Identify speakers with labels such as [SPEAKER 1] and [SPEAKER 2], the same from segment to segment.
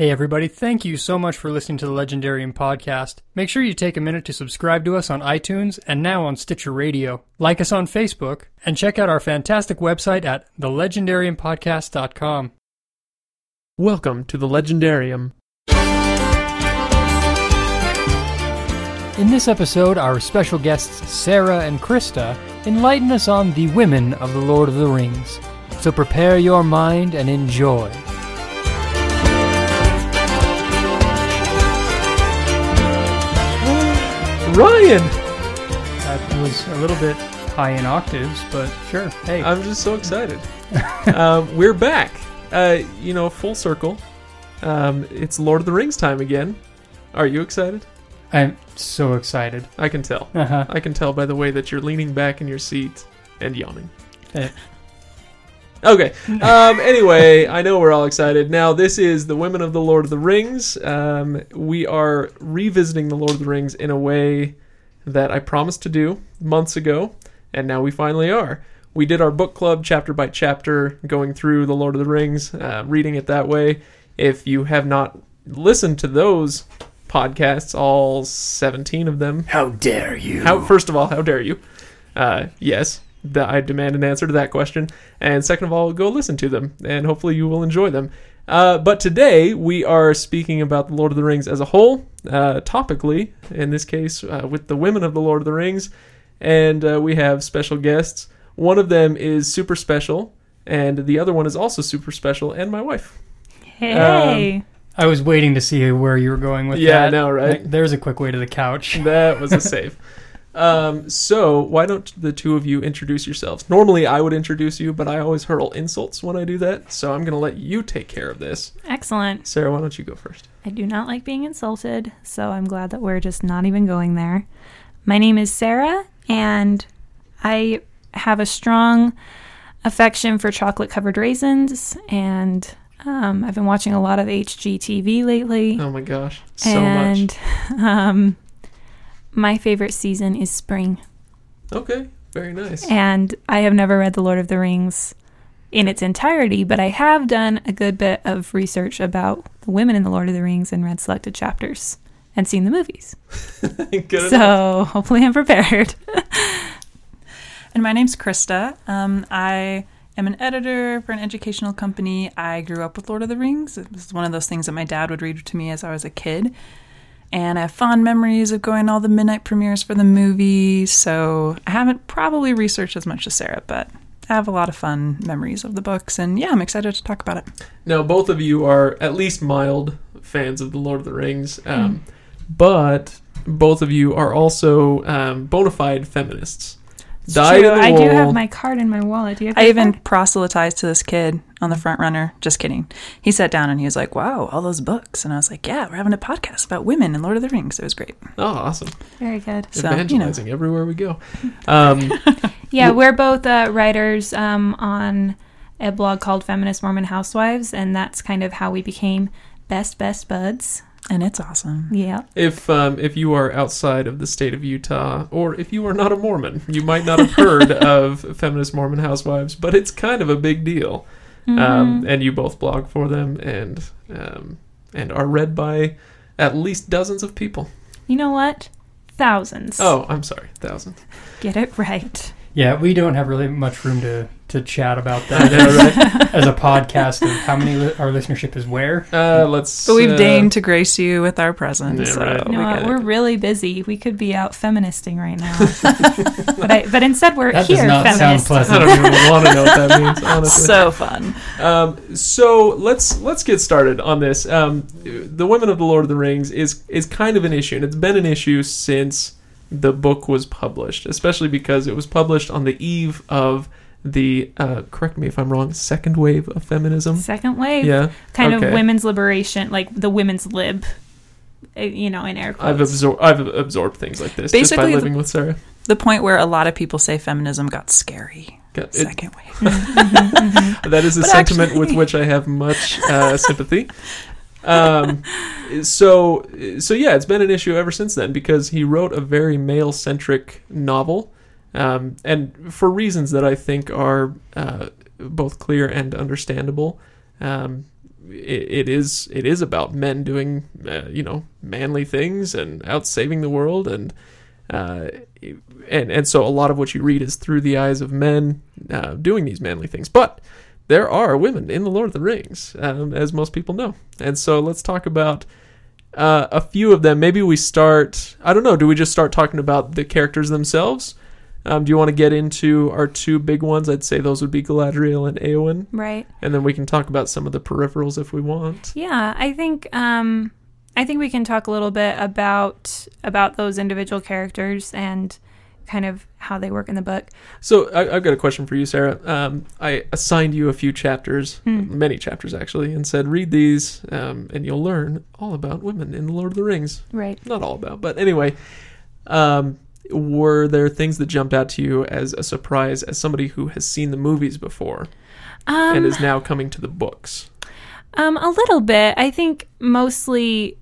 [SPEAKER 1] Hey, everybody, thank you so much for listening to the Legendarium podcast. Make sure you take a minute to subscribe to us on iTunes and now on Stitcher Radio. Like us on Facebook, and check out our fantastic website at thelegendariumpodcast.com.
[SPEAKER 2] Welcome to the Legendarium.
[SPEAKER 1] In this episode, our special guests Sara and Christa enlighten us on the women of the Lord of the Rings. So prepare your mind and enjoy.
[SPEAKER 2] Ryan!
[SPEAKER 1] That was a little bit high in octaves, but sure. Hey,
[SPEAKER 2] I'm just so excited. um, we're back. Uh, you know, full circle. Um, it's Lord of the Rings time again. Are you excited?
[SPEAKER 1] I'm so excited.
[SPEAKER 2] I can tell.
[SPEAKER 1] Uh-huh.
[SPEAKER 2] I can tell by the way that you're leaning back in your seat and yawning.
[SPEAKER 1] Eh.
[SPEAKER 2] Okay. Um, anyway, I know we're all excited. Now, this is the Women of the Lord of the Rings. Um, we are revisiting the Lord of the Rings in a way that I promised to do months ago, and now we finally are. We did our book club chapter by chapter, going through the Lord of the Rings, uh, reading it that way. If you have not listened to those podcasts, all 17 of them,
[SPEAKER 3] How dare you?
[SPEAKER 2] how, first of all, how dare you? Uh, yes, that I demand an answer to that question. And second of all, go listen to them, and hopefully you will enjoy them. Uh, but today we are speaking about the Lord of the Rings as a whole, uh, topically, in this case, uh, with the women of the Lord of the Rings. And uh, we have special guests. One of them is super special, and the other one is also super special, and my wife.
[SPEAKER 4] Hey.
[SPEAKER 1] I was waiting to see where you were going with
[SPEAKER 2] Yeah,
[SPEAKER 1] that.
[SPEAKER 2] I know, right?
[SPEAKER 1] There's a quick way to the couch.
[SPEAKER 2] That was a save. Um, so why don't the two of you introduce yourselves? Normally I would introduce you, but I always hurl insults when I do that, so I'm gonna let you take care of this.
[SPEAKER 4] Excellent.
[SPEAKER 2] Sara, why don't you go first?
[SPEAKER 4] I do not like being insulted, so I'm glad that we're just not even going there. My name is Sara, and I have a strong affection for chocolate covered raisins, and um, I've been watching a lot of HGTV lately.
[SPEAKER 2] Oh my gosh, so much.
[SPEAKER 4] and um, my favorite season is spring.
[SPEAKER 2] Okay, very nice.
[SPEAKER 4] And I have never read The Lord of the Rings in its entirety, but I have done a good bit of research about the women in The Lord of the Rings and read selected chapters and seen the movies.
[SPEAKER 2] Good enough.
[SPEAKER 4] So hopefully I'm prepared.
[SPEAKER 5] And my name's Christa. Um, I am an editor for an educational company. I grew up with Lord of the Rings. It was one of those things that my dad would read to me as I was a kid. And I have fond memories of going to all the midnight premieres for the movie. So I haven't probably researched as much as Sara, but I have a lot of fun memories of the books. And yeah, I'm excited to talk about it.
[SPEAKER 2] Now both of you are at least mild fans of the Lord of the Rings, um,
[SPEAKER 4] Hmm.
[SPEAKER 2] but both of you are also um, bona fide feminists. Dyed
[SPEAKER 4] True,
[SPEAKER 2] in the
[SPEAKER 4] I do have my card in my wallet. Do you have
[SPEAKER 5] I even
[SPEAKER 4] card?
[SPEAKER 5] proselytized to this kid on the front runner. Just kidding. He sat down and he was like, wow, all those books. And I was like, yeah, we're having a podcast about women and Lord of the Rings. It was great.
[SPEAKER 2] Oh, awesome!
[SPEAKER 4] Very good.
[SPEAKER 5] So, you know.
[SPEAKER 2] Evangelizing everywhere we go. Um,
[SPEAKER 4] Yeah, we're both uh, writers um, on a blog called Feminist Mormon Housewives, and that's kind of how we became best best buds.
[SPEAKER 5] And it's awesome.
[SPEAKER 4] Yeah.
[SPEAKER 2] if um, if you are outside of the state of Utah, or if you are not a Mormon, you might not have heard of feminist Mormon housewives, but it's kind of a big deal.
[SPEAKER 4] Mm-hmm.
[SPEAKER 2] Um, and you both blog for them, and um, and are read by at least dozens of people.
[SPEAKER 4] You know what? Thousands.
[SPEAKER 2] Oh, I'm sorry, thousands.
[SPEAKER 4] Get it right.
[SPEAKER 1] Yeah, we don't have really much room to, to chat about that
[SPEAKER 2] know, right?
[SPEAKER 1] as a podcast of how many li- our listenership is where.
[SPEAKER 2] Uh, let's.
[SPEAKER 5] But we've
[SPEAKER 2] uh,
[SPEAKER 5] deigned to grace you with our presence.
[SPEAKER 2] Yeah,
[SPEAKER 5] so
[SPEAKER 2] right.
[SPEAKER 4] You know
[SPEAKER 5] we
[SPEAKER 4] what, we're really busy. We could be out feministing right now. but I, but instead we're
[SPEAKER 1] That does
[SPEAKER 4] here
[SPEAKER 1] not sound
[SPEAKER 4] feminist.
[SPEAKER 2] I don't even want to know what that means, honestly.
[SPEAKER 5] so fun.
[SPEAKER 2] Um, so let's let's get started on this. Um, the Women of the Lord of the Rings is is kind of an issue, and it's been an issue since the book was published, especially because it was published on the eve of the uh, correct me if I'm wrong second wave of feminism.
[SPEAKER 4] Second wave.
[SPEAKER 2] Yeah,
[SPEAKER 4] Kind
[SPEAKER 2] okay.
[SPEAKER 4] of women's liberation, like the women's lib. uh, You know, in air quotes.
[SPEAKER 2] I've absorbed I've absorbed things like this just
[SPEAKER 5] Basically,
[SPEAKER 2] by
[SPEAKER 5] the-
[SPEAKER 2] living with Sara.
[SPEAKER 5] The point where a lot of people say feminism got scary.
[SPEAKER 2] Got- it-
[SPEAKER 5] Second wave.
[SPEAKER 2] that is a
[SPEAKER 5] But
[SPEAKER 2] sentiment
[SPEAKER 5] actually-
[SPEAKER 2] with which I have much uh, sympathy. Um, so so yeah, it's been an issue ever since then because he wrote a very male centric novel, um, and for reasons that I think are uh, both clear and understandable. Um, it, it is it is about men doing uh, you know manly things and out saving the world and uh, and and so a lot of what you read is through the eyes of men uh, doing these manly things. But there are women in the Lord of the Rings, um, as most people know. And so let's talk about uh, a few of them. Maybe we start. I don't know. Do we just start talking about the characters themselves? Um, do you want to get into our two big ones? I'd say those would be Galadriel and Eowyn,
[SPEAKER 4] Right.
[SPEAKER 2] and then we can talk about some of the peripherals if we want.
[SPEAKER 4] Yeah, I think um, I think we can talk a little bit about about those individual characters and kind of how they work in the book.
[SPEAKER 2] So I, I've got a question for you, Sara. Um, I assigned you a few chapters,
[SPEAKER 4] Hmm.
[SPEAKER 2] many chapters actually, and said read these, um, and you'll learn all about women in the Lord of the Rings.
[SPEAKER 4] Right.
[SPEAKER 2] Not all about, but anyway. Um, were there things that jumped out to you as a surprise as somebody who has seen the movies before
[SPEAKER 4] Um,
[SPEAKER 2] and is now coming to the books?
[SPEAKER 4] Um, a little bit. I think mostly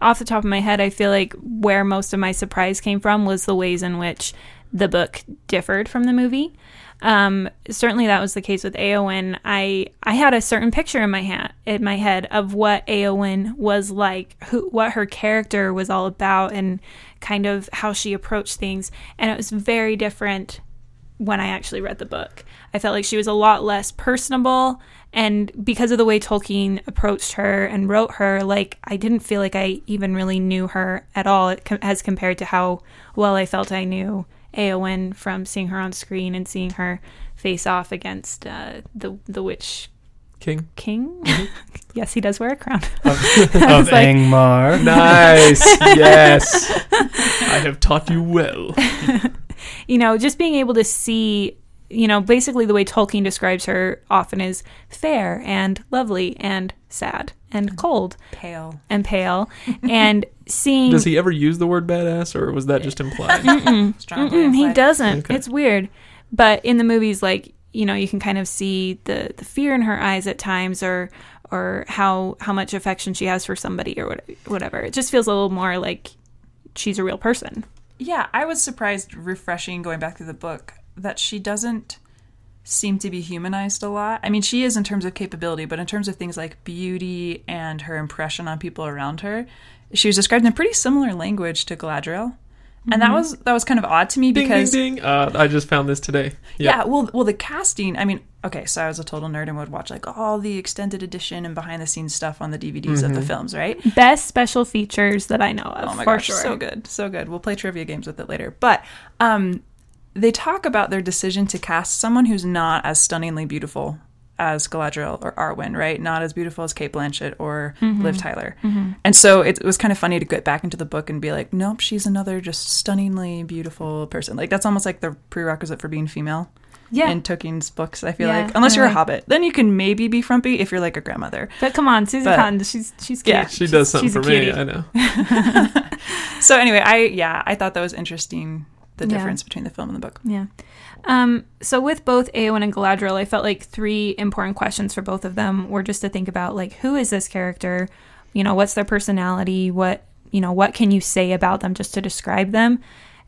[SPEAKER 4] off the top of my head, I feel like where most of my surprise came from was the ways in which the book differed from the movie. Um, certainly that was the case with Eowyn. I I had a certain picture in my hat in my head of what Eowyn was like, who what her character was all about, and kind of how she approached things, and it was very different when I actually read the book. I felt like she was a lot less personable. And because of the way Tolkien approached her and wrote her, like, I didn't feel like I even really knew her at all as compared to how well I felt I knew Eowyn from seeing her on screen and seeing her face off against uh, the, the Witch
[SPEAKER 2] King?
[SPEAKER 4] King. yes, he does wear a crown.
[SPEAKER 1] of
[SPEAKER 4] was like-
[SPEAKER 1] Angmar.
[SPEAKER 2] Nice. yes. I have taught you well.
[SPEAKER 4] you know, just being able to see, you know, basically the way Tolkien describes her often is fair and lovely and sad and cold
[SPEAKER 5] Pale.
[SPEAKER 4] and pale, and seeing.
[SPEAKER 2] Does he ever use the word badass, or was that just implied?
[SPEAKER 5] Strongly
[SPEAKER 4] Mm-mm, he doesn't.
[SPEAKER 2] Okay.
[SPEAKER 4] It's weird, but in the movies, like you know, you can kind of see the the fear in her eyes at times, or or how how much affection she has for somebody, or what, whatever. It just feels a little more like she's a real person.
[SPEAKER 5] Yeah, I was surprised, refreshing going back through the book, that she doesn't seem to be humanized a lot. I mean, she is in terms of capability, but in terms of things like beauty and her impression on people around her, she was described in pretty similar language to Galadriel. And that was that was kind of odd to me
[SPEAKER 2] ding,
[SPEAKER 5] because
[SPEAKER 2] ding, ding. Uh, I just found this today.
[SPEAKER 5] yeah, well, well, the casting. I mean, okay, so I was a total nerd and would watch like all the extended edition and behind the scenes stuff on the DVDs of the films, right?
[SPEAKER 4] Best special features that I know of.
[SPEAKER 5] Oh my
[SPEAKER 4] for
[SPEAKER 5] gosh,
[SPEAKER 4] sure.
[SPEAKER 5] so good, so good. We'll play trivia games with it later. But um, they talk about their decision to cast someone who's not as stunningly beautiful as Galadriel or Arwen, right? Not as beautiful as Cate Blanchett or mm-hmm. Liv Tyler. Mm-hmm. And so it, it was kind of funny to get back into the book and be like, nope, she's another just stunningly beautiful person. Like that's almost like the prerequisite for being female.
[SPEAKER 4] Yeah.
[SPEAKER 5] In Tolkien's books, I feel
[SPEAKER 4] Yeah,
[SPEAKER 5] like, unless you're a
[SPEAKER 4] I like-
[SPEAKER 5] hobbit, then you can maybe be frumpy if you're like a grandmother.
[SPEAKER 4] But come on, Susan Cotton, she's she's cute.
[SPEAKER 5] Yeah,
[SPEAKER 2] She does something for me.
[SPEAKER 4] cutie.
[SPEAKER 2] I know.
[SPEAKER 5] So anyway, I yeah, I thought that was interesting. The
[SPEAKER 4] Yeah.
[SPEAKER 5] difference between the film and the book.
[SPEAKER 4] Yeah. Um, so with both Eowyn and Galadriel, I felt like three important questions for both of them were just to think about like who is this character? You know, what's their personality? What you know, what can you say about them just to describe them?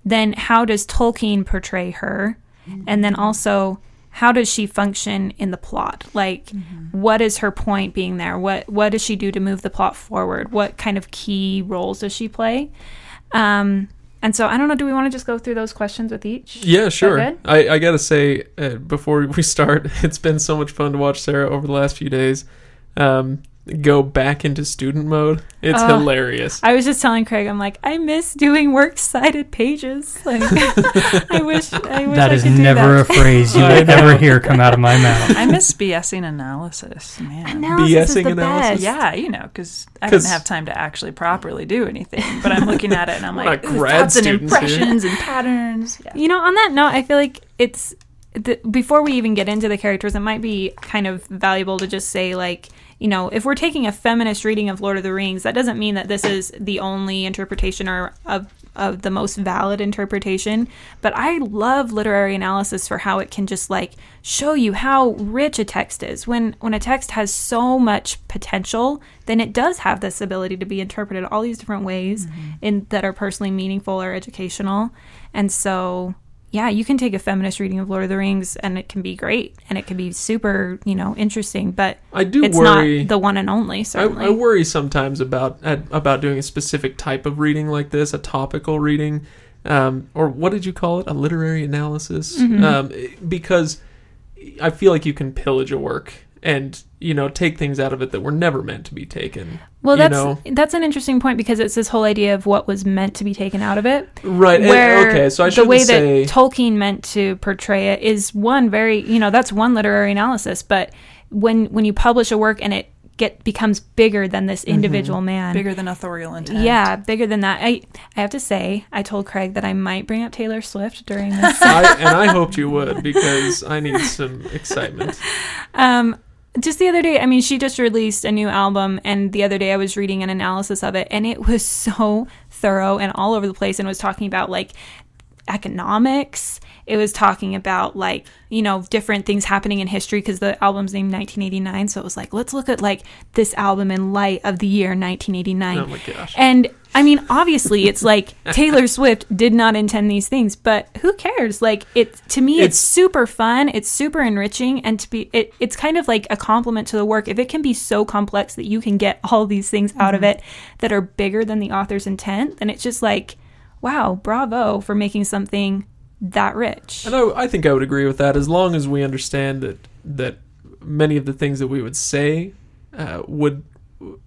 [SPEAKER 4] Then how does Tolkien portray her? And then also how does she function in the plot? Like what is her point being there? What what does she do to move the plot forward? What kind of key roles does she play? Um and so I don't know. Do we want to just go through those questions with each?
[SPEAKER 2] Yeah, sure. I, I gotta say, uh, before we start, it's been so much fun to watch Sara over the last few days. Um, go back into student mode. It's
[SPEAKER 4] Oh.
[SPEAKER 2] hilarious.
[SPEAKER 4] I was just telling Craig, I'm like, I miss doing works cited pages. Like, I wish, I wish
[SPEAKER 1] That
[SPEAKER 4] I
[SPEAKER 1] is
[SPEAKER 4] could do
[SPEAKER 1] never
[SPEAKER 4] that.
[SPEAKER 1] a phrase you
[SPEAKER 2] I
[SPEAKER 1] would ever hear come out of my mouth.
[SPEAKER 5] I miss BSing analysis, man.
[SPEAKER 4] Analysis is
[SPEAKER 2] BSing
[SPEAKER 4] the
[SPEAKER 2] analysis?
[SPEAKER 4] best.
[SPEAKER 5] Yeah, you know, because I
[SPEAKER 2] 'Cause-
[SPEAKER 5] didn't have time to actually properly do anything. But I'm looking at it and I'm
[SPEAKER 2] We're
[SPEAKER 5] like,
[SPEAKER 2] not grad
[SPEAKER 5] thoughts and
[SPEAKER 2] students here.
[SPEAKER 5] impressions and patterns. Yeah.
[SPEAKER 4] You know, on that note, I feel like it's the, before we even get into the characters, it might be kind of valuable to just say, like, you know, if we're taking a feminist reading of Lord of the Rings, that doesn't mean that this is the only interpretation or of of the most valid interpretation. But I love literary analysis for how it can just like show you how rich a text is. When when a text has so much potential, then it does have this ability to be interpreted all these different ways mm-hmm. in that are personally meaningful or educational. And so yeah, you can take a feminist reading of Lord of the Rings and it can be great and it can be super, you know, interesting, but
[SPEAKER 2] I do
[SPEAKER 4] it's
[SPEAKER 2] worry.
[SPEAKER 4] not the one and only,
[SPEAKER 2] I,
[SPEAKER 4] certainly.
[SPEAKER 2] I worry sometimes about at, about doing a specific type of reading like this, a topical reading, um, or what did you call it? A literary analysis,
[SPEAKER 4] Mhm.
[SPEAKER 2] um, because I feel like you can pillage a work and you know take things out of it that were never meant to be taken.
[SPEAKER 4] well, that's
[SPEAKER 2] know?
[SPEAKER 4] that's an interesting point because it's this whole idea of what was meant to be taken out of it.
[SPEAKER 2] Right. and-
[SPEAKER 4] Where
[SPEAKER 2] okay. So I
[SPEAKER 4] the way
[SPEAKER 2] say.
[SPEAKER 4] that Tolkien meant to portray it is one very, you know, that's one literary analysis, but when when you publish a work and it get becomes bigger than this
[SPEAKER 2] Mm-hmm.
[SPEAKER 4] individual man.
[SPEAKER 5] Bigger than authorial intent.
[SPEAKER 4] Yeah, bigger than that. I I have to say, I told Craig that I might bring up Taylor Swift during this.
[SPEAKER 2] I, and I hoped you would because I need some excitement.
[SPEAKER 4] um, just the other day, I mean, she just released a new album, and the other day I was reading an analysis of it, and it was so thorough and all over the place, and was talking about like economics. It was talking about like you know different things happening in history because the album's named 1989. So it was like let's look at like this album in light of the year 1989.
[SPEAKER 2] Oh my gosh.
[SPEAKER 4] And I mean, obviously, it's like Taylor Swift did not intend these things, but who cares? Like, it to me, it's,
[SPEAKER 2] It's-
[SPEAKER 4] super fun. It's super enriching, and to be, it, it's kind of like a compliment to the work. If it can be so complex that you can get all these things out of mm-hmm. it that are bigger than the author's intent, then it's just like, wow, bravo for making something that rich.
[SPEAKER 2] And I, I think I would agree with that as long as we understand that that many of the things that we would say uh, would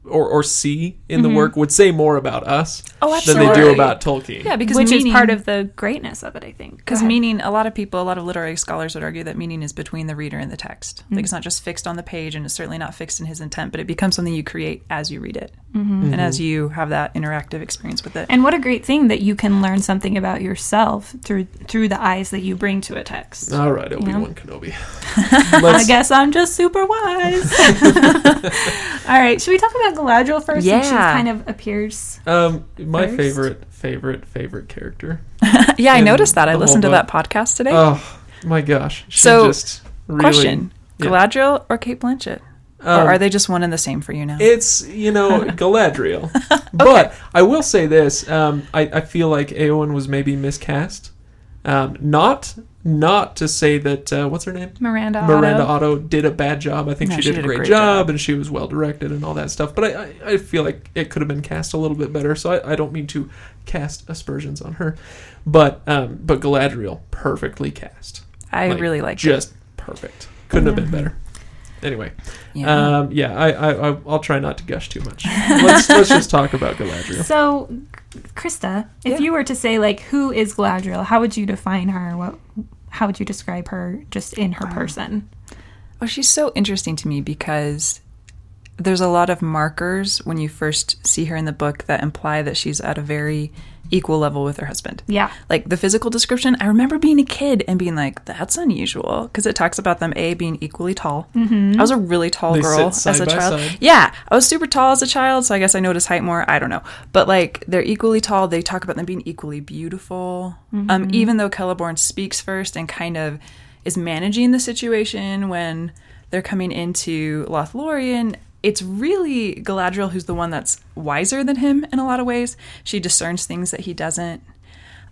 [SPEAKER 2] or, or see in the mm-hmm. work would say more about us
[SPEAKER 5] Oh,
[SPEAKER 2] than they do about Tolkien.
[SPEAKER 5] Yeah, because
[SPEAKER 4] Which
[SPEAKER 5] meaning,
[SPEAKER 4] is part of the greatness of it, I think.
[SPEAKER 5] Because meaning, a lot of people, a lot of literary scholars would argue that meaning is between the reader and the text. Like mm-hmm. it's not just fixed on the page, and it's certainly not fixed in his intent, but it becomes something you create as you read it, mm-hmm. and as you have that interactive experience with it.
[SPEAKER 4] And what a great thing that you can learn something about yourself through through the eyes that you bring to a text.
[SPEAKER 2] All right,
[SPEAKER 4] You
[SPEAKER 2] Obi
[SPEAKER 4] know?
[SPEAKER 2] Wan Kenobi.
[SPEAKER 4] I
[SPEAKER 2] Let's,
[SPEAKER 4] guess I'm just super wise. All right, should we talk about Galadriel first? since She kind of appears.
[SPEAKER 2] um, my
[SPEAKER 4] First.
[SPEAKER 2] favorite, favorite, favorite character.
[SPEAKER 5] yeah, I noticed that. I listened to
[SPEAKER 2] book.
[SPEAKER 5] that podcast today.
[SPEAKER 2] Oh my gosh! She
[SPEAKER 5] So,
[SPEAKER 2] just really,
[SPEAKER 5] Question:
[SPEAKER 2] yeah.
[SPEAKER 5] Galadriel or Cate Blanchett,
[SPEAKER 2] um,
[SPEAKER 5] or are they just one and the same for you now?
[SPEAKER 2] It's you know Galadriel, but I will say this: um, I, I feel like Eowyn was maybe miscast. Um, not not to say that uh, what's her name
[SPEAKER 4] Miranda.
[SPEAKER 2] Miranda
[SPEAKER 4] Otto.
[SPEAKER 2] Did a bad job. I think
[SPEAKER 5] No,
[SPEAKER 2] she, did, a great, job,
[SPEAKER 5] job.
[SPEAKER 2] and she was well directed and all that stuff. But I, I, I feel like it could have been cast a little bit better. So I, I don't mean to cast aspersions on her, but um, but Galadriel perfectly cast.
[SPEAKER 5] I
[SPEAKER 2] Like,
[SPEAKER 5] really like
[SPEAKER 2] just perfect. Couldn't have been better. Anyway,
[SPEAKER 5] Yeah.
[SPEAKER 2] um, yeah, I, I, I'll try not to gush too much. Let's let's just talk about Galadriel.
[SPEAKER 4] So, Christa, if
[SPEAKER 5] Yeah.
[SPEAKER 4] you were to say like who is Galadriel, how would you define her? What? How would you describe her just in her person?
[SPEAKER 5] Oh, she's so interesting to me because there's a lot of markers when you first see her in the book that imply that she's at a very equal level with her husband.
[SPEAKER 4] Yeah.
[SPEAKER 5] Like the physical description, I remember being a kid and being like, that's unusual because it talks about them, A, being equally tall. Mm-hmm. I was a really tall
[SPEAKER 2] They
[SPEAKER 5] girl
[SPEAKER 2] sit
[SPEAKER 5] as a
[SPEAKER 2] by
[SPEAKER 5] child.
[SPEAKER 2] side.
[SPEAKER 5] Yeah, I was super tall as a child, so I guess I noticed height more. I don't know. But like they're equally tall. They talk about them being equally beautiful. Um, even though Celeborn speaks first and kind of is managing the situation when they're coming into Lothlorien, it's really Galadriel who's the one that's wiser than him in a lot of ways. She discerns things that he doesn't.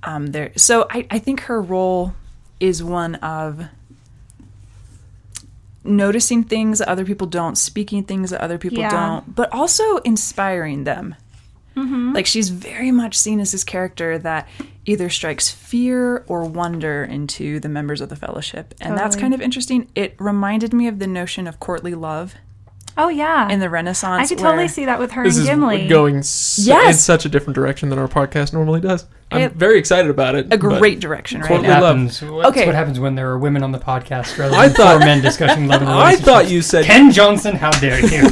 [SPEAKER 5] Um, there, so I, I think her role is one of noticing things that other people don't, speaking things that other people
[SPEAKER 4] Yeah.
[SPEAKER 5] don't, but also inspiring them. Like she's very much seen as this character that either strikes fear or wonder into the members of the fellowship. And that's kind of interesting. It reminded me of the notion of courtly love
[SPEAKER 4] Oh yeah.
[SPEAKER 5] in the Renaissance.
[SPEAKER 4] I could totally see that with her
[SPEAKER 2] This
[SPEAKER 4] and
[SPEAKER 2] is
[SPEAKER 4] Gimli.
[SPEAKER 2] going s
[SPEAKER 5] Yes.
[SPEAKER 2] in such a different direction than our podcast normally does. I'm
[SPEAKER 5] It-
[SPEAKER 2] very excited about it.
[SPEAKER 5] a great direction right
[SPEAKER 1] What
[SPEAKER 5] now.
[SPEAKER 2] love.
[SPEAKER 1] happens? That's
[SPEAKER 5] Okay.
[SPEAKER 1] what happens when there are women on the podcast rather
[SPEAKER 2] I
[SPEAKER 1] than
[SPEAKER 2] thought-
[SPEAKER 1] four men discussing love and
[SPEAKER 2] I thought you said
[SPEAKER 1] Ken Johnson, how dare you?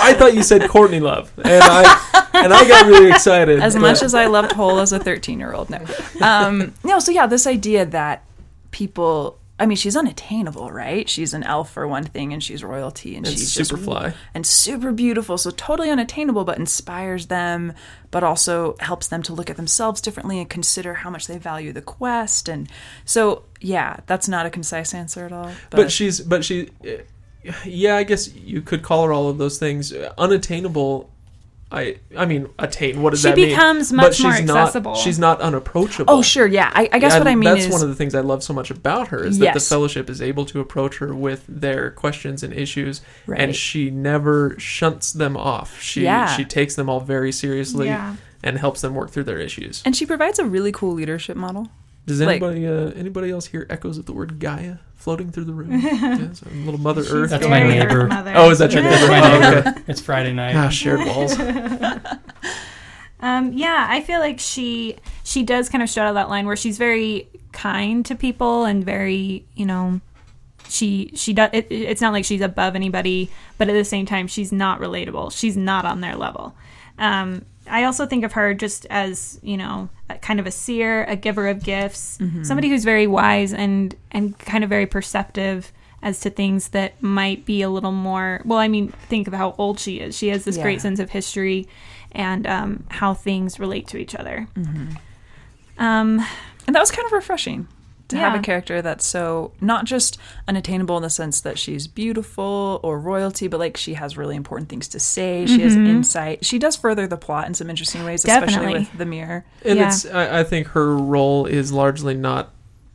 [SPEAKER 2] I thought you said Courtney Love, and I and I got really excited.
[SPEAKER 5] as
[SPEAKER 2] but-
[SPEAKER 5] much as I loved Hole as a 13 year old. No. Um, no, so yeah, this idea that people, I mean, she's unattainable, right? She's an elf for one thing, and she's royalty, and,
[SPEAKER 2] And
[SPEAKER 5] she's
[SPEAKER 2] super
[SPEAKER 5] just,
[SPEAKER 2] fly.
[SPEAKER 5] and super beautiful. So totally unattainable, but inspires them, but also helps them to look at themselves differently and consider how much they value the quest. And so, yeah, that's not a concise answer at all. But,
[SPEAKER 2] but she's but she, eh, yeah, I guess you could call her all of those things. Unattainable I I mean attain. What does
[SPEAKER 4] She
[SPEAKER 2] that mean?
[SPEAKER 4] becomes
[SPEAKER 2] But
[SPEAKER 4] much more
[SPEAKER 2] she's not- she's not unapproachable.
[SPEAKER 5] Oh, sure, yeah. I, I guess
[SPEAKER 2] Yeah,
[SPEAKER 5] what I mean
[SPEAKER 2] that's
[SPEAKER 5] is
[SPEAKER 2] one of the things I love so much about her is that the fellowship is able to approach her with their questions and issues,
[SPEAKER 5] Right.
[SPEAKER 2] and she never shunts them off. She
[SPEAKER 5] Yeah.
[SPEAKER 2] she takes them all very seriously
[SPEAKER 4] Yeah.
[SPEAKER 2] and helps them work through their issues.
[SPEAKER 5] and she provides a really cool leadership model.
[SPEAKER 2] Does
[SPEAKER 5] like-
[SPEAKER 2] anybody uh, anybody else hear echoes of the word Gaia floating through the room? yeah, it's little Mother
[SPEAKER 4] She's
[SPEAKER 2] Earth.
[SPEAKER 1] That's my neighbor.
[SPEAKER 2] Oh, is that your neighbor?
[SPEAKER 1] my
[SPEAKER 2] Oh,
[SPEAKER 1] neighbor.
[SPEAKER 2] okay.
[SPEAKER 1] It's Friday night.
[SPEAKER 2] Ah, shared walls.
[SPEAKER 4] Um, yeah, I feel like she she does kind of straddle that line where she's very kind to people and very, you know, she she does. It, it's not like she's above anybody, but at the same time, she's not relatable. She's not on their level. Um, I also think of her just as you know, a, kind of a seer, a giver of gifts, somebody who's very wise and and kind of very perceptive as to things that might be a little more. Well, I mean, think of how old she is. She has this
[SPEAKER 5] Yeah.
[SPEAKER 4] great sense of history and um, how things relate to each other. Um,
[SPEAKER 5] And that was kind of refreshing to have a character that's so not just unattainable in the sense that she's beautiful or royalty, but like she has really important things to say. She has insight. She does further the plot in some interesting ways, especially with the mirror.
[SPEAKER 2] And
[SPEAKER 4] Yeah.
[SPEAKER 2] it's I, I think her role is largely not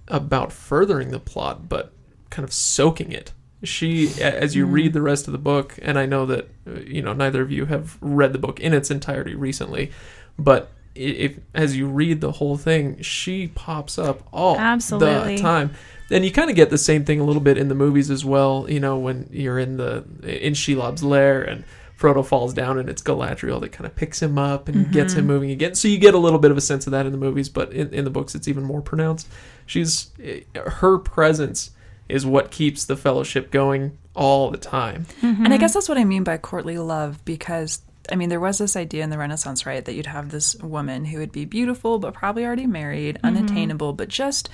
[SPEAKER 2] about furthering the plot, but kind of soaking it. She, as you read the rest of the book, and I know that uh, you know neither of you have read the book in its entirety recently, but i- if as you read the whole thing, she pops up all
[SPEAKER 4] Absolutely.
[SPEAKER 2] the time. And you kind of get the same thing a little bit in the movies as well. You know, when you're in the in Shelob's lair and Frodo falls down and it's Galadriel that kind of picks him up and gets him mm-hmm. moving again. So you get a little bit of a sense of that in the movies, but in, in the books it's even more pronounced. She's eh, her presence is what keeps the fellowship going all the time. Mm-hmm.
[SPEAKER 5] And I guess that's what I mean by courtly love because I mean there was this idea in the Renaissance, right, that you'd have this woman who would be beautiful but probably already married, unattainable, but just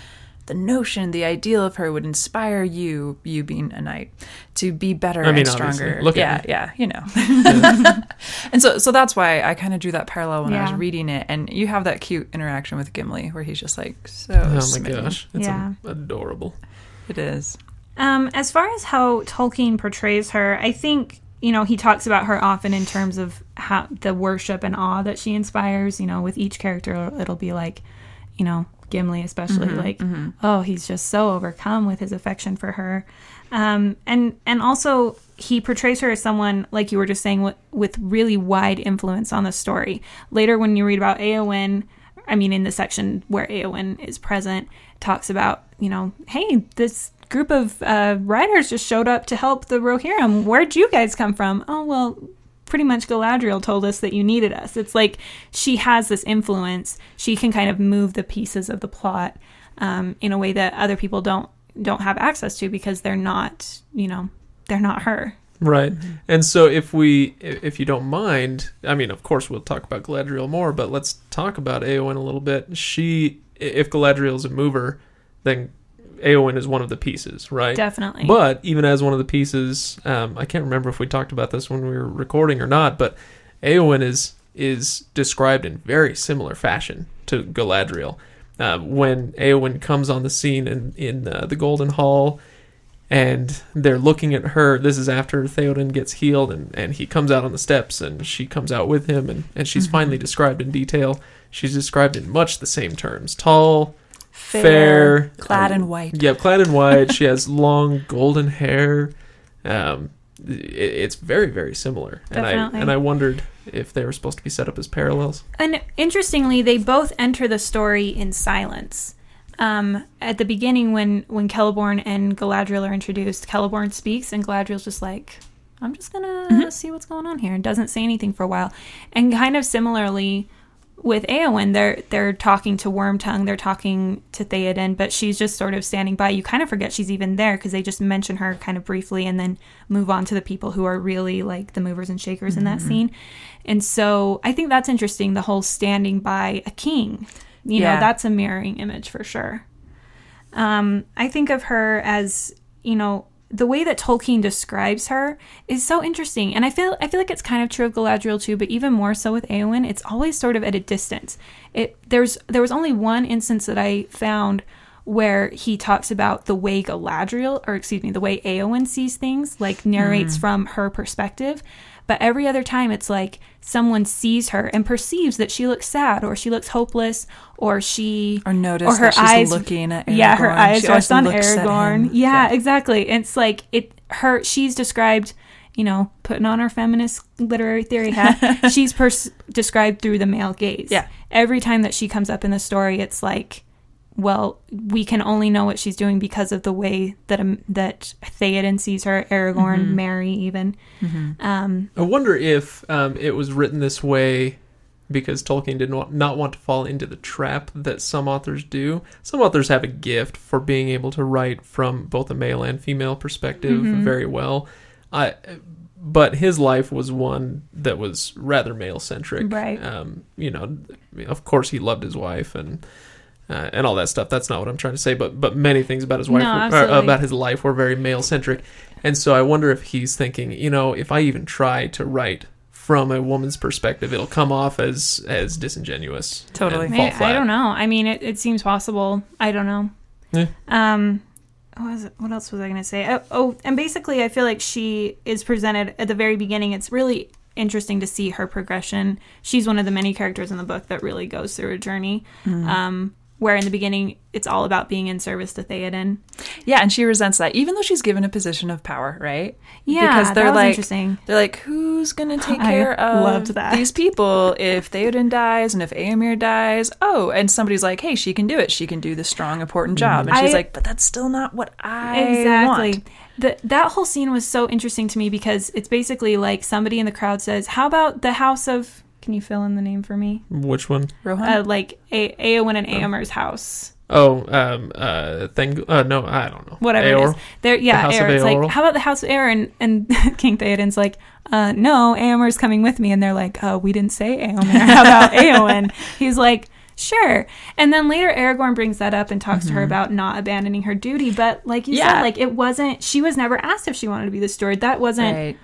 [SPEAKER 5] the notion, the ideal of her would inspire you, you being a knight, to be better
[SPEAKER 2] I mean,
[SPEAKER 5] and
[SPEAKER 2] obviously.
[SPEAKER 5] stronger.
[SPEAKER 2] Look
[SPEAKER 5] yeah,
[SPEAKER 2] at me.
[SPEAKER 5] yeah, you know. and so so that's why I kind of drew that parallel when I was reading it. And you have that cute interaction with Gimli where he's just like so
[SPEAKER 2] Oh my gosh, it's
[SPEAKER 4] Yeah.
[SPEAKER 2] adorable.
[SPEAKER 5] It is.
[SPEAKER 4] Um, as far as how Tolkien portrays her, I think you know he talks about her often in terms of how the worship and awe that she inspires. You know, with each character, it'll be like, you know, Gimli especially, like, oh, he's just so overcome with his affection for her, um, and and also he portrays her as someone like you were just saying with, with really wide influence on the story. Later, when you read about Eowyn, I mean, in the section where Eowyn is present, talks about, you know, hey, this group of uh, riders just showed up to help the Rohirrim. Where'd you guys come from? Oh, well, pretty much Galadriel told us that you needed us. It's like she has this influence. She can kind of move the pieces of the plot um, in a way that other people don't don't have access to because they're not, you know, they're not her.
[SPEAKER 2] Right. And so if we if you don't mind, I mean of course we'll talk about Galadriel more, but let's talk about Eowyn a little bit. She if Galadriel's a mover, then Eowyn is one of the pieces, right?
[SPEAKER 4] Definitely.
[SPEAKER 2] But even as one of the pieces, um, I can't remember if we talked about this when we were recording or not, but Eowyn is is described in very similar fashion to Galadriel. Uh, when Eowyn comes on the scene in in uh, the Golden Hall, and they're looking at her. This is after Theoden gets healed, and, and he comes out on the steps, and she comes out with him, and, and she's finally described in detail. She's described in much the same terms: tall, fair,
[SPEAKER 5] clad
[SPEAKER 2] uh,
[SPEAKER 5] in white.
[SPEAKER 2] yeah, clad in white. she has long golden hair. Um, it, it's very very similar, and I
[SPEAKER 4] Definitely.
[SPEAKER 2] and I wondered if they were supposed to be set up as parallels.
[SPEAKER 4] And interestingly, they both enter the story in silence. Um, at the beginning, when when Celeborn and Galadriel are introduced, Celeborn speaks, and Galadriel's just like, "I'm just gonna see what's going on here," and doesn't say anything for a while. And kind of similarly with Eowyn, they're they're talking to Wormtongue, they're talking to Theoden, but she's just sort of standing by. You kind of forget she's even there because they just mention her kind of briefly and then move on to the people who are really like the movers and shakers in that scene. And so I think that's interesting. The whole standing by a king, you
[SPEAKER 5] Yeah.
[SPEAKER 4] know, that's a mirroring image for sure. Um, I think of her as you know the way that Tolkien describes her is so interesting, and I feel I feel like it's kind of true of Galadriel too, but even more so with Eowyn. It's always sort of at a distance. It there's there was only one instance that I found where he talks about the way Galadriel, or excuse me, the way Eowyn sees things, like narrates hmm. from her perspective. But every other time, it's like someone sees her and perceives that she looks sad or she looks hopeless or she
[SPEAKER 5] Or notice
[SPEAKER 4] or her
[SPEAKER 5] that she's
[SPEAKER 4] eyes
[SPEAKER 5] looking at Aragorn.
[SPEAKER 4] yeah her eyes
[SPEAKER 5] She
[SPEAKER 4] rest on Aragorn
[SPEAKER 5] him.
[SPEAKER 4] yeah, exactly it's like it her she's described you know putting on her feminist literary theory hat she's pers- described through the male gaze
[SPEAKER 5] Yeah.
[SPEAKER 4] every time that she comes up in the story it's like well we can only know what she's doing because of the way that um, that Theoden sees her Aragorn
[SPEAKER 5] Mm-hmm.
[SPEAKER 4] Merry even um
[SPEAKER 2] I wonder if um, it was written this way because Tolkien did not not want to fall into the trap that some authors do. Some authors have a gift for being able to write from both a male and female perspective
[SPEAKER 4] Mhm.
[SPEAKER 2] very well. I, but his life was one that was rather male centric.
[SPEAKER 4] Right.
[SPEAKER 2] Um, you know, of course he loved his wife and. Uh, and all that stuff. That's not what I'm trying to say, but but many things about his wife,
[SPEAKER 4] No,
[SPEAKER 2] were, or about his life, were very male centric. And so I wonder if he's thinking, you know, if I even try to write from a woman's perspective, it'll come off as as disingenuous. and
[SPEAKER 5] Totally.
[SPEAKER 2] fall
[SPEAKER 4] Maybe,
[SPEAKER 2] flat.
[SPEAKER 4] I don't know. I mean, it, it seems possible. I don't know.
[SPEAKER 2] Yeah.
[SPEAKER 4] Um, what, was it, what else was I going to say? Oh, oh, and basically, I feel like she is presented at the very beginning. It's really interesting to see her progression. She's one of the many characters in the book that really goes through a journey.
[SPEAKER 5] Mm-hmm.
[SPEAKER 4] Um, where in the beginning, it's all about being in service to Theoden.
[SPEAKER 5] Yeah, and she resents that, even though she's given a position of power, right?
[SPEAKER 4] Yeah,
[SPEAKER 5] because they're like,
[SPEAKER 4] interesting.
[SPEAKER 5] they're like, who's gonna take care of
[SPEAKER 4] loved that.
[SPEAKER 5] these people if Theoden dies and if Eomer dies? Oh, and somebody's like, hey, she can do it. She can do this strong, important job, and mm-hmm. she's
[SPEAKER 4] I-
[SPEAKER 5] like, but that's still not what I
[SPEAKER 4] exactly
[SPEAKER 5] want.
[SPEAKER 4] The, that whole scene was so interesting to me because it's basically like somebody in the crowd says how about the house of can you fill in the name for me
[SPEAKER 2] Which one?
[SPEAKER 5] Rohan.
[SPEAKER 4] uh, like a- Eowyn and Eomer's house
[SPEAKER 2] Oh, um, uh, thing. Uh, no, I don't know.
[SPEAKER 4] whatever
[SPEAKER 2] Eor?
[SPEAKER 4] it is there yeah
[SPEAKER 2] house of
[SPEAKER 4] Eor. it's like how about the house of Eor and, and King Theoden's like uh, no Eomer's coming with me and they're like uh, we didn't say Eomer how about Eowyn? he's like Sure. And then later Aragorn brings that up and talks to her about not abandoning her duty. But like you
[SPEAKER 5] Yeah.
[SPEAKER 4] said, like it wasn't she was never asked if she wanted to be the steward. That wasn't
[SPEAKER 5] right.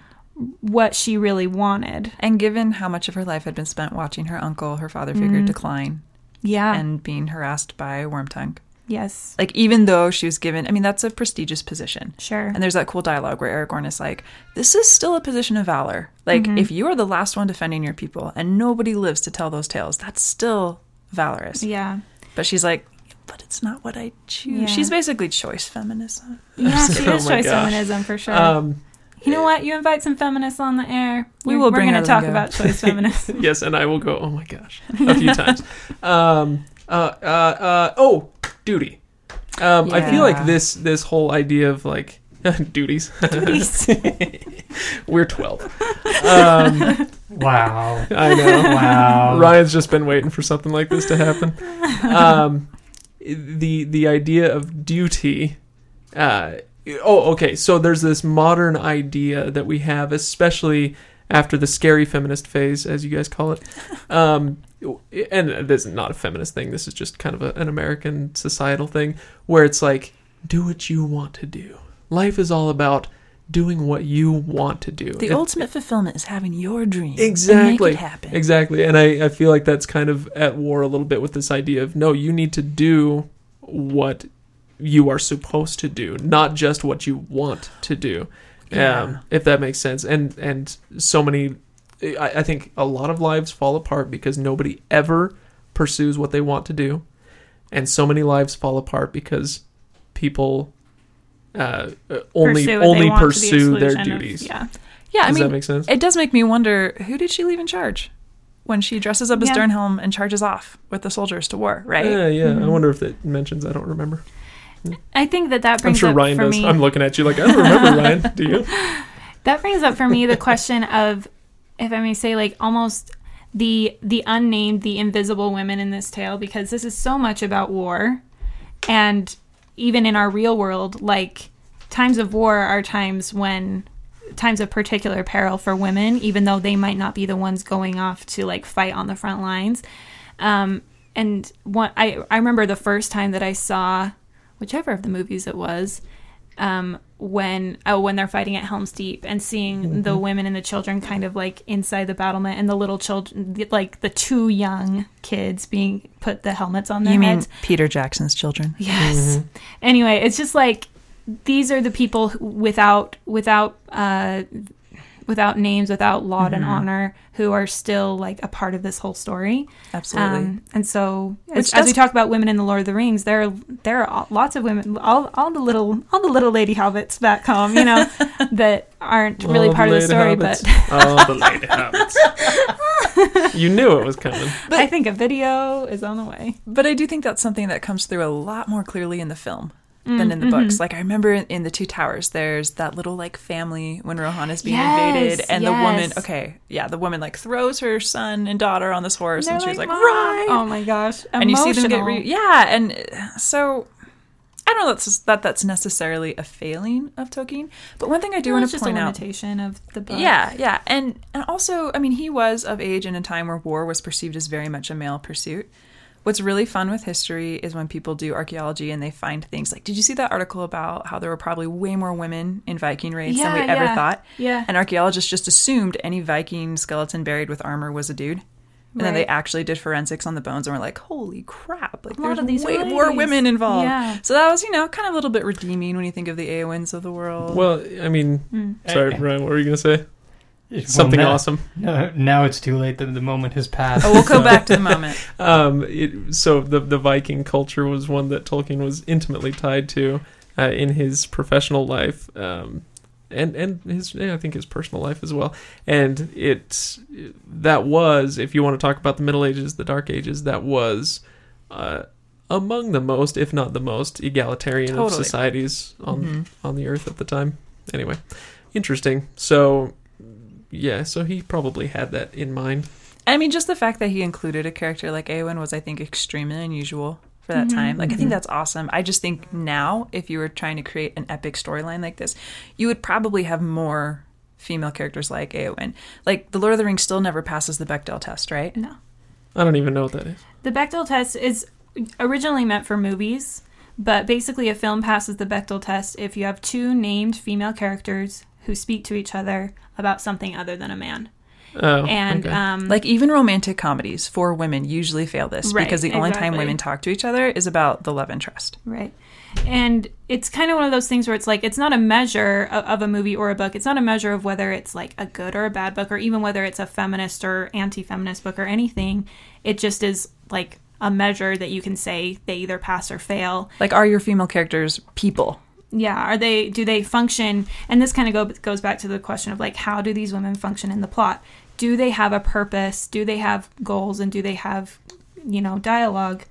[SPEAKER 4] What she really wanted.
[SPEAKER 5] And given how much of her life had been spent watching her uncle, her father figure,
[SPEAKER 4] Mm-hmm.
[SPEAKER 5] decline
[SPEAKER 4] Yeah.
[SPEAKER 5] and being harassed by Wormtongue,
[SPEAKER 4] yes.
[SPEAKER 5] like even though she was given, I mean, that's a prestigious position.
[SPEAKER 4] Sure.
[SPEAKER 5] And there's that cool dialogue where Aragorn is like, "This is still a position of valor. Like,
[SPEAKER 4] Mm-hmm.
[SPEAKER 5] if you are the last one defending your people, and nobody lives to tell those tales, that's still valorous."
[SPEAKER 4] yeah.
[SPEAKER 5] But she's like, "But it's not what I choose."
[SPEAKER 4] Yeah.
[SPEAKER 5] She's basically choice feminism.
[SPEAKER 4] Yeah, she
[SPEAKER 2] Oh
[SPEAKER 4] is
[SPEAKER 2] my
[SPEAKER 4] choice
[SPEAKER 2] gosh.
[SPEAKER 4] feminism for sure.
[SPEAKER 2] Um,
[SPEAKER 4] you know what? You invite some feminists on the air.
[SPEAKER 5] We
[SPEAKER 4] We're-
[SPEAKER 5] will
[SPEAKER 4] We're going to talk
[SPEAKER 5] lingo.
[SPEAKER 4] about choice feminism.
[SPEAKER 2] yes, and I will go. Oh my gosh, a few times. Um, uh, uh, uh, oh, duty. Um, I feel like this this whole idea of like duties.
[SPEAKER 4] Duties.
[SPEAKER 2] We're twelve. Um,
[SPEAKER 1] Wow.
[SPEAKER 2] I know.
[SPEAKER 1] Wow.
[SPEAKER 2] Ryan's just been waiting for something like this to happen. Um, the the idea of duty. Uh, oh, okay. So there's this modern idea that we have, especially after the scary feminist phase, as you guys call it. Um, and this is not a feminist thing. This is just kind of a, an American societal thing where it's like, do what you want to do. Life is all about doing what you want to do.
[SPEAKER 5] The ultimate fulfillment is having your dream.
[SPEAKER 2] Exactly.
[SPEAKER 5] And make it happen.
[SPEAKER 2] Exactly. And I, I feel like that's kind of at war a little bit with this idea of no, you need to do what you are supposed to do, not just what you want to do.
[SPEAKER 5] Yeah.
[SPEAKER 2] Um, if that makes sense. And and so many I, I think a lot of lives fall apart because nobody ever pursues what they want to do. And so many lives fall apart because people uh, uh, only
[SPEAKER 4] Pursue
[SPEAKER 2] only
[SPEAKER 4] want to the
[SPEAKER 2] pursue their
[SPEAKER 4] exclusion of-
[SPEAKER 2] duties.
[SPEAKER 4] yeah.
[SPEAKER 5] Yeah, I
[SPEAKER 2] Does
[SPEAKER 5] mean,
[SPEAKER 2] that make sense?
[SPEAKER 5] it does make me wonder who did she leave in charge when she dresses up as
[SPEAKER 4] Yeah.
[SPEAKER 5] Dernhelm and charges off with the soldiers to war, right?
[SPEAKER 2] Yeah, yeah.
[SPEAKER 4] Mm-hmm.
[SPEAKER 2] I wonder if it mentions. I don't remember.
[SPEAKER 4] I think that that brings.
[SPEAKER 2] I'm sure
[SPEAKER 4] up
[SPEAKER 2] Ryan
[SPEAKER 4] for
[SPEAKER 2] does.
[SPEAKER 4] me.
[SPEAKER 2] I'm looking at you like I don't remember Ryan. Do you?
[SPEAKER 4] That brings up for me the question of, if I may say, like almost the the unnamed, the invisible women in this tale, because this is so much about war, and even in our real world, like times of war are times when times of particular peril for women, even though they might not be the ones going off to like fight on the front lines. Um, and one, I I remember the first time that I saw whichever of the movies it was, um, when oh when they're fighting at Helm's Deep and seeing the women and the children kind of like inside the battlement and the little children like the two young kids being put the helmets on their
[SPEAKER 5] You mean
[SPEAKER 4] heads.
[SPEAKER 5] Peter Jackson's children?
[SPEAKER 4] Yes. Anyway, it's just like these are the people who, without without uh, without names, without laud
[SPEAKER 5] Mm-hmm.
[SPEAKER 4] and honor, who are still like a part of this whole story.
[SPEAKER 5] Absolutely.
[SPEAKER 4] Um, and so,
[SPEAKER 5] Which
[SPEAKER 4] as, as we talk about women in the Lord of the Rings, there are there are lots of women, all all the little all the little lady hobbits back home, you know, that aren't really part of the story.
[SPEAKER 2] hobbits.
[SPEAKER 4] But
[SPEAKER 2] oh, the lady hobbits. you knew it was coming.
[SPEAKER 4] But I think a video is on the way.
[SPEAKER 5] But I do think that's something that comes through a lot more clearly in the film
[SPEAKER 4] Mm,
[SPEAKER 5] than in the
[SPEAKER 4] mm-hmm.
[SPEAKER 5] books. Like I remember in, in the Two Towers, there's that little like family when Rohan is being
[SPEAKER 4] Yes,
[SPEAKER 5] invaded, and the woman. Okay, yeah, the woman like throws her son and daughter on this horse, and
[SPEAKER 4] They're
[SPEAKER 5] she's like,
[SPEAKER 4] "Mom!"
[SPEAKER 5] "Ride!"
[SPEAKER 4] Oh my gosh!
[SPEAKER 5] and you see them get re- yeah, and uh, so. I don't know that's that that's necessarily a failing of Tolkien, but one thing I do want to point
[SPEAKER 4] a
[SPEAKER 5] out
[SPEAKER 4] limitation of the book.
[SPEAKER 5] yeah, yeah, and and also, I mean, he was of age in a time where war was perceived as very much a male pursuit. What's really fun with history is when people do archaeology and they find things like, did you see that article about how there were probably way more women in Viking raids than we
[SPEAKER 4] Yeah,
[SPEAKER 5] ever
[SPEAKER 4] yeah.
[SPEAKER 5] thought?
[SPEAKER 4] Yeah.
[SPEAKER 5] And archaeologists just assumed any Viking skeleton buried with armor was a dude. And then they actually did forensics on the bones and were like, "Holy crap! Like,
[SPEAKER 4] A lot
[SPEAKER 5] there's
[SPEAKER 4] of these
[SPEAKER 5] way
[SPEAKER 4] were
[SPEAKER 5] more women involved."
[SPEAKER 4] Yeah.
[SPEAKER 5] So that was, you know, kind of a little bit redeeming when you think of the Eowyn's of the world.
[SPEAKER 2] Well, I mean,
[SPEAKER 4] Mm.
[SPEAKER 2] sorry, Ryan. What were you gonna say?
[SPEAKER 1] Well,
[SPEAKER 2] Something
[SPEAKER 1] now-
[SPEAKER 2] awesome.
[SPEAKER 1] No, now it's too late. The, the moment has passed.
[SPEAKER 5] oh, we'll go
[SPEAKER 2] So-
[SPEAKER 5] back to the moment.
[SPEAKER 2] Um, it, so the the Viking culture was one that Tolkien was intimately tied to uh, in his professional life, um, and and his yeah, I think his personal life as well. And it that was, if you want to talk about the Middle Ages, the Dark Ages, that was. Uh, among the most, if not the most, egalitarian of societies on
[SPEAKER 5] Mhm.
[SPEAKER 2] on the earth at the time. Anyway, interesting. So, yeah, so he probably had that in mind.
[SPEAKER 5] I mean, just the fact that he included a character like Eowyn was, I think, extremely unusual for that
[SPEAKER 4] Mhm,
[SPEAKER 5] time. Like, I
[SPEAKER 2] Mm-hmm.
[SPEAKER 5] think that's awesome. I just think now, if you were trying to create an epic storyline like this, you would probably have more female characters like Eowyn. Like, The Lord of the Rings still never passes the Bechdel test, right?
[SPEAKER 4] No.
[SPEAKER 2] I don't even know what that is.
[SPEAKER 4] The Bechdel test is originally meant for movies, but basically a film passes the Bechdel test if you have two named female characters who speak to each other about something other than a man.
[SPEAKER 2] Oh,
[SPEAKER 4] and
[SPEAKER 2] okay.
[SPEAKER 4] um,
[SPEAKER 5] Like, even romantic comedies for women usually fail this
[SPEAKER 4] Right,
[SPEAKER 5] because the only time women talk to each other is about the love and trust.
[SPEAKER 4] Right. And it's kind of one of those things where it's like, it's not a measure of, of a movie or a book. It's not a measure of whether it's like a good or a bad book or even whether it's a feminist or anti feminist book or anything. It just is like a measure that you can say they either pass or fail.
[SPEAKER 5] Like, are your female characters people?
[SPEAKER 4] Yeah. Are they, do they function? And this kind of go, goes back to the question of like, how do these women function in the plot? Do they have a purpose? Do they have goals? And do they have, you know, dialogue?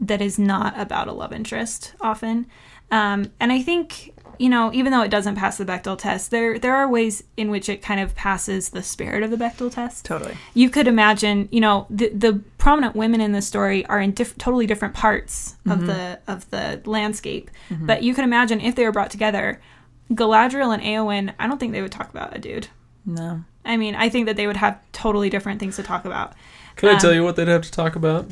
[SPEAKER 4] that is not about a love interest often. Um, and I think, you know, even though it doesn't pass the Bechdel test, there there are ways in which it kind of passes the spirit of the Bechdel test.
[SPEAKER 5] Totally.
[SPEAKER 4] You could imagine, you know, the the prominent women in the story are in diff- totally different parts of the of the landscape. But you could imagine if they were brought together, Galadriel and Eowyn, I don't think they would talk about a dude.
[SPEAKER 5] No.
[SPEAKER 4] I mean, I think that they would have totally different things to talk about.
[SPEAKER 2] Can I
[SPEAKER 4] um,
[SPEAKER 2] tell you what they'd have to talk about?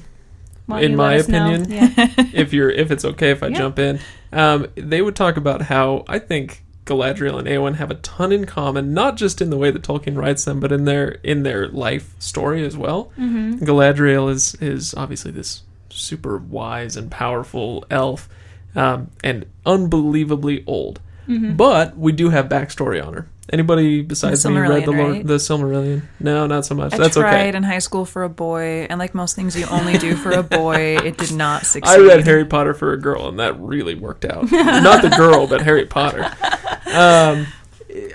[SPEAKER 2] In my
[SPEAKER 4] let us know?
[SPEAKER 2] opinion.
[SPEAKER 4] Yeah.
[SPEAKER 2] if you're if it's okay if I
[SPEAKER 4] Yeah.
[SPEAKER 2] jump in. Um, they would talk about how I think Galadriel and Eowyn have a ton in common, not just in the way that Tolkien writes them, but in their in their life story as well.
[SPEAKER 4] hmm
[SPEAKER 2] Galadriel is is obviously this super wise and powerful elf, um, and unbelievably old.
[SPEAKER 4] Mm-hmm.
[SPEAKER 2] But we do have backstory on her. Anybody besides me read the
[SPEAKER 5] right?
[SPEAKER 2] the Silmarillion? No, not so much.
[SPEAKER 5] I
[SPEAKER 2] That's
[SPEAKER 5] tried
[SPEAKER 2] okay.
[SPEAKER 5] in high school for a boy, and like most things you only do for a boy, it did not succeed.
[SPEAKER 2] I read Harry Potter for a girl, and that really worked out. Not the girl, but Harry Potter. Um,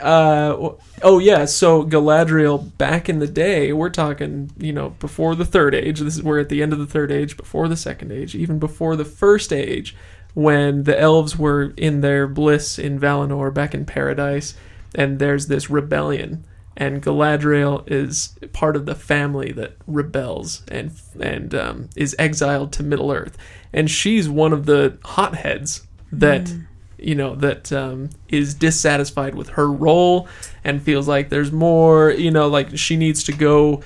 [SPEAKER 2] uh, oh yeah. So Galadriel, back in the day, we're talking, you know, before the Third Age. This is we're at the end of the Third Age, before the Second Age, even before the First Age, when the elves were in their bliss in Valinor, back in Paradise, and there's this rebellion. And Galadriel is part of the family that rebels and and um, is exiled to Middle Earth, and she's one of the hotheads that you know that um, is dissatisfied with her role and feels like there's more. You know, like she needs to go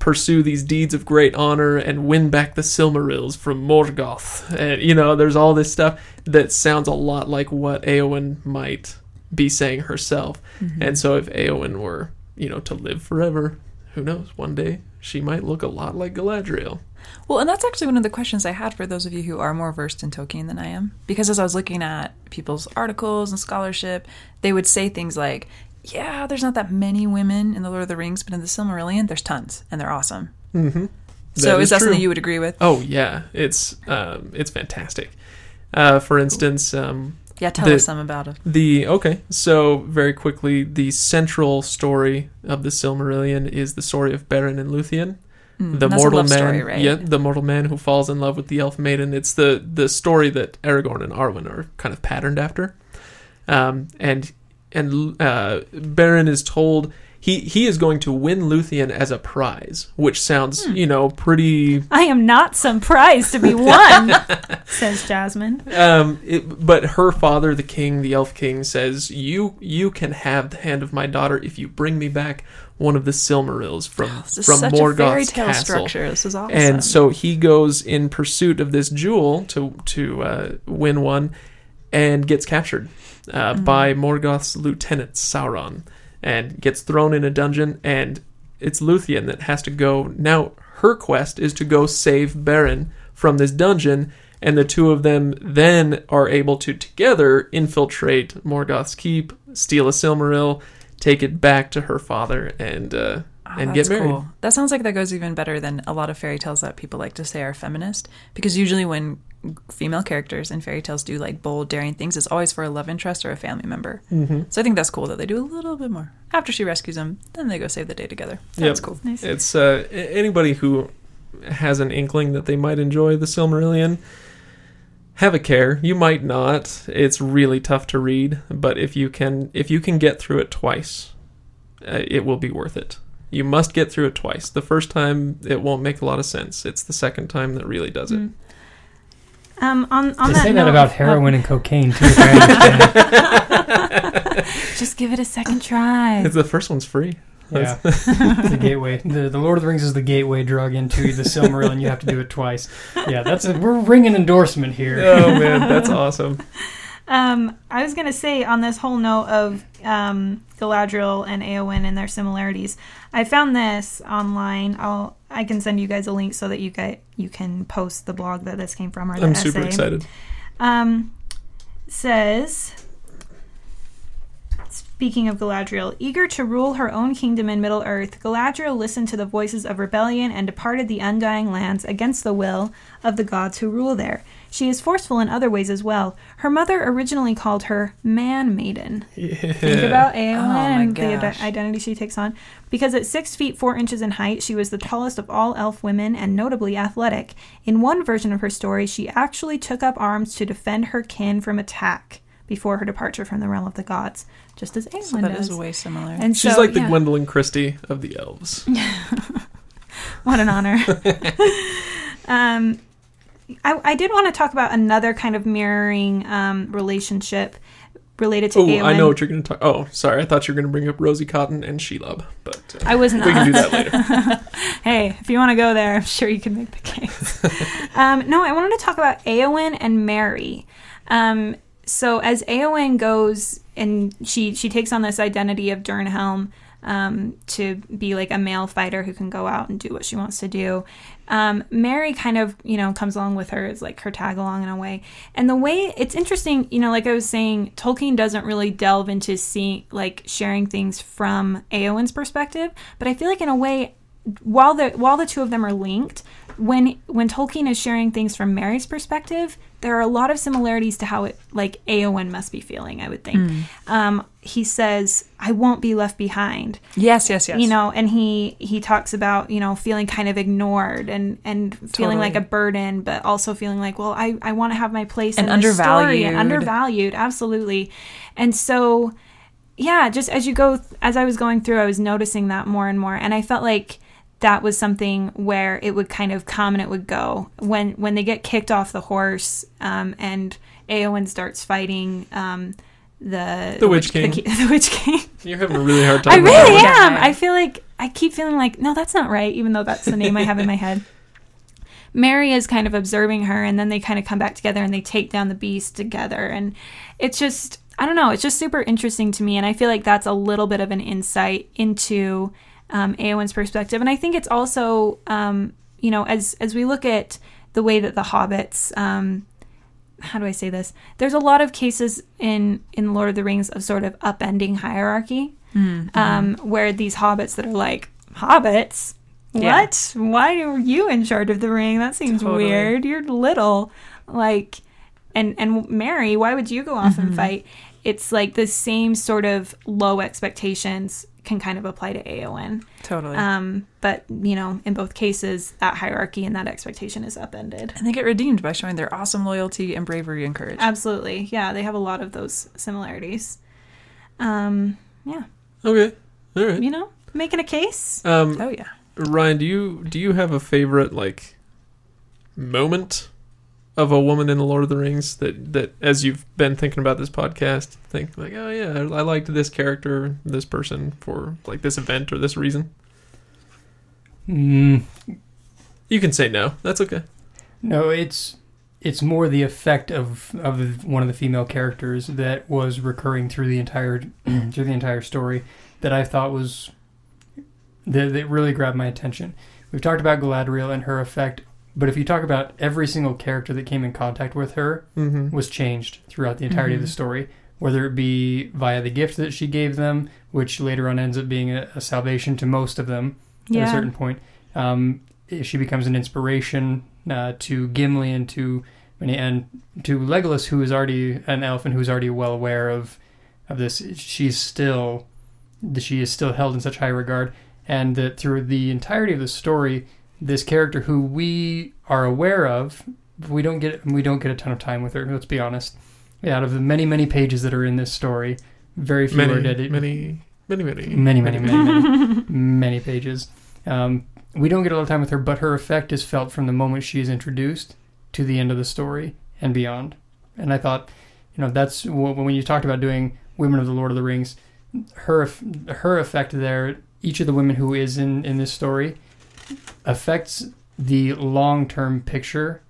[SPEAKER 2] pursue these deeds of great honor and win back the Silmarils from Morgoth. And you know, there's all this stuff that sounds a lot like what Eowyn might be saying herself. And so if Eowyn were, you know, to live forever, who knows, one day she might look a lot like Galadriel.
[SPEAKER 5] Well, and that's actually one of the questions I had for those of you who are more versed in Tolkien than I am. Because as I was looking at people's articles and scholarship, they would say things like, yeah, there's not that many women in the Lord of the Rings, but in the Silmarillion, there's tons, and they're awesome.
[SPEAKER 2] Mm-hmm.
[SPEAKER 5] so is that something you would agree with?
[SPEAKER 2] Oh yeah, it's um, it's fantastic. Uh, for instance, um,
[SPEAKER 5] Yeah, tell
[SPEAKER 2] The-
[SPEAKER 5] us some about it.
[SPEAKER 2] the okay, so very quickly, the central story of the Silmarillion is the story of Beren and Luthien,
[SPEAKER 5] Mm,
[SPEAKER 2] the mortal man.
[SPEAKER 5] story, right?
[SPEAKER 2] Yeah, the mortal man who falls in love with the elf maiden. It's the the story that Aragorn and Arwen are kind of patterned after, um, and and uh, Beren is told. He, he is going to win Luthien as a prize, which sounds,
[SPEAKER 5] Hmm.
[SPEAKER 2] you know, pretty
[SPEAKER 4] I am not some prize to be won, says Jasmine.
[SPEAKER 2] Um, it, but her father, the king, the elf king, says, "You you can have the hand of my daughter if you bring me back one of the Silmarils from
[SPEAKER 5] This is
[SPEAKER 2] from
[SPEAKER 5] such a fairy
[SPEAKER 2] Morgoth's
[SPEAKER 5] tale
[SPEAKER 2] castle."
[SPEAKER 5] structure. This is awesome.
[SPEAKER 2] And so he goes in pursuit of this jewel to to uh, win one, and gets captured uh,
[SPEAKER 5] Mm-hmm.
[SPEAKER 2] by Morgoth's lieutenant Sauron, and gets thrown in a dungeon. And it's Luthien that has to go now. Her quest is to go save Beren from this dungeon, and the two of them then are able to together infiltrate Morgoth's keep, steal a Silmaril, take it back to her father, and uh,
[SPEAKER 5] Oh,
[SPEAKER 2] and get married.
[SPEAKER 5] Cool. That sounds like that goes even better than a lot of fairy tales that people like to say are feminist. Because usually when female characters in fairy tales do like bold, daring things, it's always for a love interest or a family member.
[SPEAKER 2] Mm-hmm.
[SPEAKER 5] So I think that's cool that they do a little bit more. After she rescues them, then they go save the day together.
[SPEAKER 2] Yep.
[SPEAKER 5] That's cool.
[SPEAKER 4] Nice.
[SPEAKER 2] It's uh, anybody who has an inkling that they might enjoy the Silmarillion. Have a care. You might not. It's really tough to read, but if you can, if you can get through it twice, uh, it will be worth it. You must get through it twice. The first time it won't make a lot of sense. It's the second time that really does it.
[SPEAKER 4] Mm. Um, on on
[SPEAKER 1] They
[SPEAKER 4] that
[SPEAKER 1] say
[SPEAKER 4] note,
[SPEAKER 1] that about heroin and cocaine too. if I
[SPEAKER 4] just give it a second try.
[SPEAKER 2] It's the first one's free.
[SPEAKER 1] yeah, it's the gateway. The, the Lord of the Rings is the gateway drug into the Silmarillion. And you have to do it twice. Yeah, that's a, we're ringing endorsement here.
[SPEAKER 2] Oh man, that's awesome.
[SPEAKER 4] Um, I was gonna say on this whole note of um, Galadriel and Eowyn and their similarities, I found this online. I'll I can send you guys a link so that you get you can post the blog that this came from or the
[SPEAKER 2] I'm super excited.
[SPEAKER 4] Um, says, speaking of Galadriel, eager to rule her own kingdom in Middle Earth, Galadriel listened to the voices of rebellion and departed the Undying Lands against the will of the gods who rule there. She is forceful in other ways as well. Her mother originally called her Man Maiden. Think about Eowyn
[SPEAKER 5] Oh my
[SPEAKER 4] and the
[SPEAKER 5] gosh.
[SPEAKER 4] identity she takes on. Because at six feet four inches in height, she was the tallest of all elf women and notably athletic. In one version of her story, she actually took up arms to defend her kin from attack before her departure from the realm of the gods, just as Eowyn
[SPEAKER 5] So that
[SPEAKER 4] does.
[SPEAKER 5] is way similar.
[SPEAKER 4] and
[SPEAKER 2] She's
[SPEAKER 4] so,
[SPEAKER 2] like the
[SPEAKER 4] yeah,
[SPEAKER 2] Gwendoline Christie of the elves.
[SPEAKER 4] What an honor. um, I, I did want to talk about another kind of mirroring um, relationship related to
[SPEAKER 2] Oh. I know what you're going to talk. Oh, sorry, I thought you were going to bring up Rosie Cotton and Shelob, but uh,
[SPEAKER 4] I was not.
[SPEAKER 2] we can do that later.
[SPEAKER 4] hey, if you want to go there, I'm sure you can make the case. um, no, I wanted to talk about Eowyn and Merry. Um, so as Eowyn goes and she she takes on this identity of Dernhelm um, to be like a male fighter who can go out and do what she wants to do. Um, Merry kind of you know comes along with her as like her tag along in a way. And the way it's interesting, you know, like I was saying, Tolkien doesn't really delve into seeing like sharing things from Eowyn's perspective, but I feel like in a way while the while the two of them are linked, when when Tolkien is sharing things from Merry's perspective, there are a lot of similarities to how it like Eowyn must be feeling. I would think. Um, he says, "I won't be left behind,"
[SPEAKER 5] yes, yes, yes.
[SPEAKER 4] you know, and he he talks about you know feeling kind of ignored and and feeling like a burden, but also feeling like, well, I I want to have my place
[SPEAKER 5] And
[SPEAKER 4] story and
[SPEAKER 5] undervalued.
[SPEAKER 4] undervalued, absolutely, and so yeah, just as you go, as I was going through, I was noticing that more and more, and I felt like that was something where it would kind of come and it would go when when they get kicked off the horse, um, and Eowyn starts fighting um, the
[SPEAKER 2] The Witch King.
[SPEAKER 4] the, the Witch King.
[SPEAKER 2] You're having a really hard time.
[SPEAKER 4] I really am. I feel like I keep feeling like no, that's not right, even though that's the name I have in my head. Merry is kind of observing her, and then they kind of come back together and they take down the beast together, and it's just I don't know, it's just super interesting to me, and I feel like that's a little bit of an insight into um, Eowyn's perspective, and I think it's also um, you know as as we look at the way that the hobbits um, how do I say this? There's a lot of cases in in Lord of the Rings of sort of upending hierarchy,
[SPEAKER 5] Mm-hmm.
[SPEAKER 4] um, where these hobbits that are like hobbits.
[SPEAKER 5] Yeah.
[SPEAKER 4] What? Why are you in charge of the ring? That seems
[SPEAKER 5] Totally.
[SPEAKER 4] weird. You're little, like, and and Merry. Why would you go off
[SPEAKER 5] Mm-hmm.
[SPEAKER 4] and fight? It's like the same sort of low expectations can kind of apply to Eowyn.
[SPEAKER 5] Totally.
[SPEAKER 4] Um, but you know, in both cases, that hierarchy and that expectation is upended.
[SPEAKER 5] and they get redeemed by showing their awesome loyalty and bravery and courage.
[SPEAKER 4] Absolutely, yeah, they have a lot of those similarities. Um, yeah,
[SPEAKER 2] Okay. All right.
[SPEAKER 4] you know, making a case.
[SPEAKER 2] Um,
[SPEAKER 5] oh yeah.
[SPEAKER 2] Ryan, do you do you have a favorite like moment of a woman in the Lord of the Rings that that as you've been thinking about this podcast, think like, oh yeah, I liked this character, this person for like this event or this reason?
[SPEAKER 1] Mm,
[SPEAKER 2] You can say no. That's okay.
[SPEAKER 1] no, it's it's more the effect of of one of the female characters that was recurring through the entire through the entire story that I thought was that, that really grabbed my attention. We've talked about Galadriel and her effect, but if you talk about every single character that came in contact with her,
[SPEAKER 2] Mm-hmm.
[SPEAKER 1] was changed throughout the entirety of the
[SPEAKER 5] Mhm.
[SPEAKER 1] story, whether it be via the gift that she gave them, which later on ends up being a, a salvation to most of them at a certain point. Um, she becomes an inspiration uh, to Gimli and to and to Legolas, who is already an elf and who's already well aware of of this. She's still she is still held in such high regard, and that through the entirety of the story, this character who we are aware of, we don't get we don't get a ton of time with her. Let's be honest. Yeah, out of the many many pages that are in this story, very few are dedicated
[SPEAKER 2] many, many, many,
[SPEAKER 1] many, many, many, many, many pages. Um, we don't get a lot of time with her, but her effect is felt from the moment she is introduced to the end of the story and beyond. And I thought, you know, that's when you talked about doing Women of the Lord of the Rings, her her effect there. Each of the women who is in in this story affects the long term picture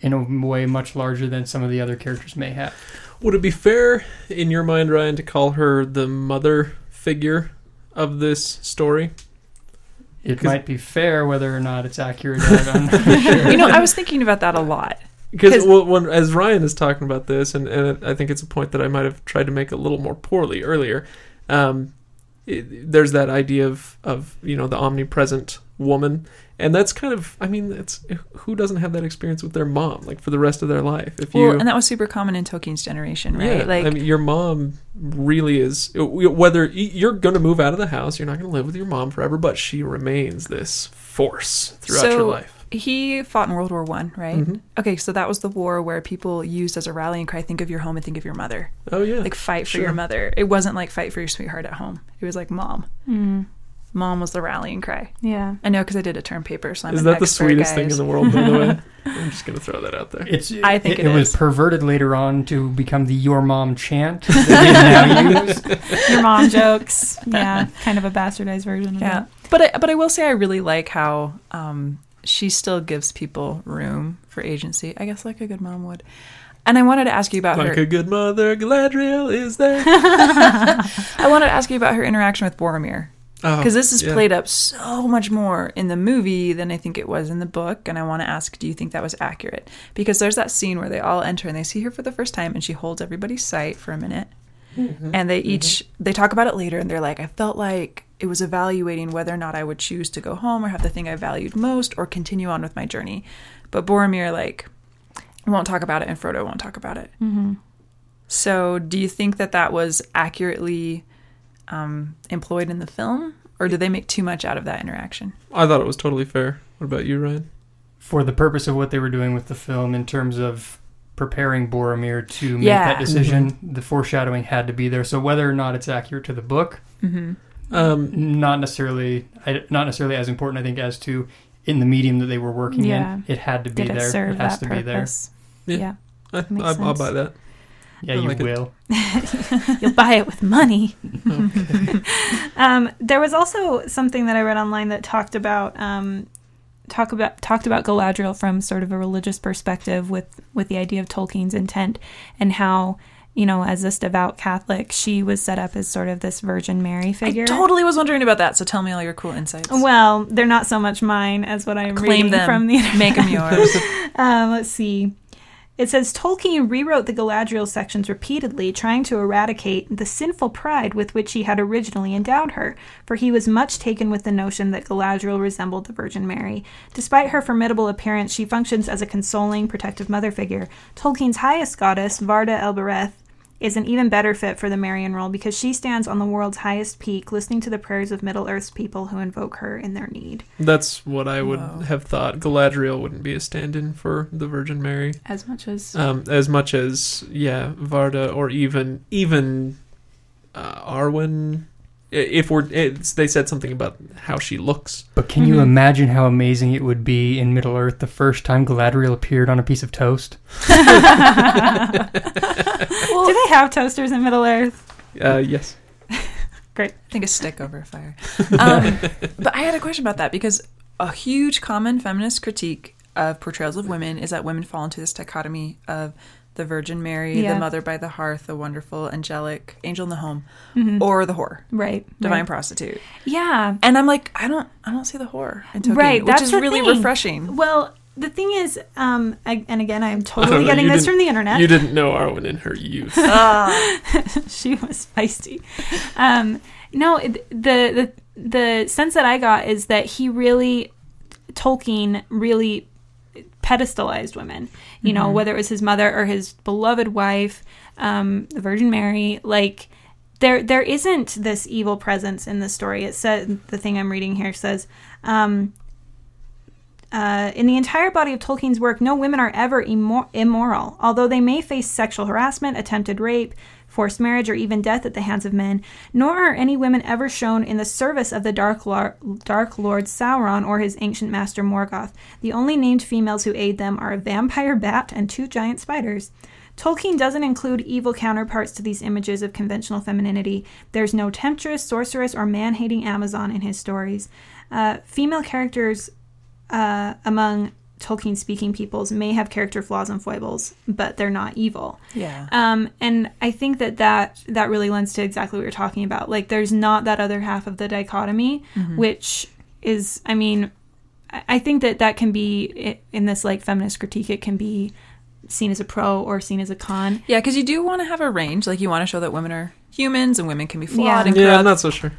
[SPEAKER 1] in a way much larger than some of the other characters may have.
[SPEAKER 2] Would it be fair, in your mind, Ryan, to call her the mother figure of this story?
[SPEAKER 1] It might be fair whether or not it's accurate. I'm not sure.
[SPEAKER 5] you know, I was thinking about that a lot.
[SPEAKER 2] Because well, when, as Ryan is talking about this, and, and I think it's a point that I might have tried to make a little more poorly earlier. Um, it, there's that idea of of you know the omnipresent woman, and that's kind of I mean it's who doesn't have that experience with their mom like for the rest of their life. If you
[SPEAKER 5] Well, and that was super common in Tolkien's generation, right?
[SPEAKER 2] yeah,
[SPEAKER 5] like,
[SPEAKER 2] I mean your mom really is whether you're going to move out of the house, you're not going to live with your mom forever, but she remains this force throughout your
[SPEAKER 5] So-
[SPEAKER 2] life.
[SPEAKER 5] he fought in World War One, right?
[SPEAKER 2] Mhm.
[SPEAKER 5] Okay, so that was the war where people used as a rallying cry, think of your home and think of your mother.
[SPEAKER 2] Oh yeah,
[SPEAKER 5] Like fight for
[SPEAKER 2] Sure.
[SPEAKER 5] your mother. It wasn't like fight for your sweetheart at home. It was like mom.
[SPEAKER 4] Mm,
[SPEAKER 5] Mom was the rallying cry.
[SPEAKER 4] yeah.
[SPEAKER 5] I know because I did a term paper, so I'm
[SPEAKER 2] is that the
[SPEAKER 5] expert,
[SPEAKER 2] sweetest thing in the world? By the way, I'm just going to throw that out there.
[SPEAKER 1] It's.
[SPEAKER 5] I think
[SPEAKER 1] it,
[SPEAKER 5] it
[SPEAKER 1] was perverted later on to become the "Your Mom" chant that they now use.
[SPEAKER 4] Your mom jokes. Yeah, kind of a bastardized version of
[SPEAKER 5] Yeah,
[SPEAKER 4] that.
[SPEAKER 5] but I, but I will say I really like how um, she still gives people room for agency. I guess like a good mom would. And I wanted to ask you about
[SPEAKER 2] Like
[SPEAKER 5] her.
[SPEAKER 2] Like a good mother, Galadriel is there.
[SPEAKER 5] I wanted to ask you about her interaction with Boromir
[SPEAKER 2] Oh,
[SPEAKER 5] because this is
[SPEAKER 2] yeah.
[SPEAKER 5] played up so much more in the movie than I think it was in the book. And I want to ask, do you think that was accurate? Because there's that scene where they all enter and they see her for the first time, and she holds everybody's sight for a minute,
[SPEAKER 2] Mm-hmm.
[SPEAKER 5] and they each they talk about it later, and they're like, I felt like it was evaluating whether or not I would choose to go home or have the thing I valued most or continue on with my journey. But Boromir like won't talk about it, and Frodo won't talk about it.
[SPEAKER 4] Mm-hmm.
[SPEAKER 5] So, do you think that that was accurately um, employed in the film, or did they make too much out of that interaction?
[SPEAKER 2] I thought it was totally fair. What about you, Ryan?
[SPEAKER 1] for the purpose of what they were doing with the film in terms of preparing Boromir to make
[SPEAKER 5] Yeah.
[SPEAKER 1] that decision, the foreshadowing had to be there. So whether or not it's accurate to the book,
[SPEAKER 5] Mm-hmm.
[SPEAKER 2] Um,
[SPEAKER 1] not necessarily, not necessarily as important, I think, as to in the medium that they were working
[SPEAKER 4] Yeah.
[SPEAKER 1] in. It had to be
[SPEAKER 4] Did it
[SPEAKER 1] there.
[SPEAKER 4] serve
[SPEAKER 1] it has
[SPEAKER 4] that
[SPEAKER 1] to be there.
[SPEAKER 2] Yeah.
[SPEAKER 4] Yeah.
[SPEAKER 2] I, I, I'll buy that.
[SPEAKER 1] Yeah, you
[SPEAKER 2] like it.
[SPEAKER 1] will.
[SPEAKER 4] You'll buy it with money.
[SPEAKER 2] Okay.
[SPEAKER 4] Um, there was also something that I read online that talked about um, talk about talked about Galadriel from sort of a religious perspective with with the idea of Tolkien's intent and how you know as this devout Catholic she was set up as sort of this Virgin Mary figure.
[SPEAKER 5] I totally was wondering about that. So, tell me all your cool insights.
[SPEAKER 4] well, they're not so much mine as what I'm
[SPEAKER 5] Claim
[SPEAKER 4] reading
[SPEAKER 5] them.
[SPEAKER 4] from the internet.
[SPEAKER 5] Make them yours.
[SPEAKER 4] um, let's see. It says Tolkien rewrote the Galadriel sections repeatedly, trying to eradicate the sinful pride with which he had originally endowed her, for he was much taken with the notion that Galadriel resembled the Virgin Mary. Despite her formidable appearance, she functions as a consoling, protective mother figure. Tolkien's highest goddess, Varda Elbereth, is an even better fit for the Marian role because she stands on the world's highest peak, listening to the prayers of Middle Earth's people who invoke her in their need.
[SPEAKER 2] That's what I would
[SPEAKER 5] Wow.
[SPEAKER 2] have thought. Galadriel wouldn't be a stand-in for the Virgin Mary,
[SPEAKER 4] As much as
[SPEAKER 2] um, as much as yeah, Varda or even even uh, Arwen. I- If we're, it's, they said something about how she looks.
[SPEAKER 1] But can you
[SPEAKER 4] Mhm.
[SPEAKER 1] imagine how amazing it would be in Middle Earth the first time Galadriel appeared on a piece of toast?
[SPEAKER 4] Do they have toasters in Middle Earth?
[SPEAKER 2] Uh, yes. Great.
[SPEAKER 5] I think a stick over a fire. Um, but I had a question about that because a huge common feminist critique of portrayals of women is that women fall into this dichotomy of the Virgin Mary,
[SPEAKER 4] Yeah.
[SPEAKER 5] the Mother by the Hearth, the wonderful angelic angel in the home,
[SPEAKER 4] Mhm.
[SPEAKER 5] or the whore,
[SPEAKER 4] Right.
[SPEAKER 5] divine
[SPEAKER 4] right.
[SPEAKER 5] prostitute.
[SPEAKER 4] Yeah.
[SPEAKER 5] And I'm like, I don't, I don't see the whore in Tolkien,
[SPEAKER 4] Right,
[SPEAKER 5] which
[SPEAKER 4] that's
[SPEAKER 5] is really
[SPEAKER 4] thing.
[SPEAKER 5] refreshing.
[SPEAKER 4] Well, the thing is, um, I, and again, I'm totally
[SPEAKER 2] know,
[SPEAKER 4] getting
[SPEAKER 2] you
[SPEAKER 4] this from the internet.
[SPEAKER 2] You didn't know Arwen in her youth.
[SPEAKER 5] Ah.
[SPEAKER 4] she was feisty. Um, no, the the the sense that I got is that he really Tolkien really pedestalized women. You know,
[SPEAKER 5] Mhm.
[SPEAKER 4] whether it was his mother or his beloved wife, um, the Virgin Mary, like. There, there isn't this evil presence in the story. It said the thing I'm reading here says, um, uh, in the entire body of Tolkien's work, no women are ever immor- immoral. Although they may face sexual harassment, attempted rape, forced marriage, or even death at the hands of men, nor are any women ever shown in the service of the Dark, Lar- Dark Lord Sauron or his ancient master Morgoth. The only named females who aid them are a vampire bat and two giant spiders. Tolkien doesn't include evil counterparts to these images of conventional femininity. There's no temptress, sorceress, or man hating Amazon in his stories. Uh, female characters uh, among Tolkien speaking peoples may have character flaws and foibles, but they're not evil.
[SPEAKER 5] yeah.
[SPEAKER 4] Um, and I think that, that that really lends to exactly what you're talking about. Like, there's not that other half of the dichotomy,
[SPEAKER 5] Mhm.
[SPEAKER 4] which is, I mean, I I think that that can be in this like feminist critique. It can be seen as a pro or seen as a con.
[SPEAKER 5] Yeah, because you do want to have a range. Like you want to show that women are humans and women can be flawed
[SPEAKER 4] Yeah.
[SPEAKER 5] and
[SPEAKER 2] yeah. I'm not so sure.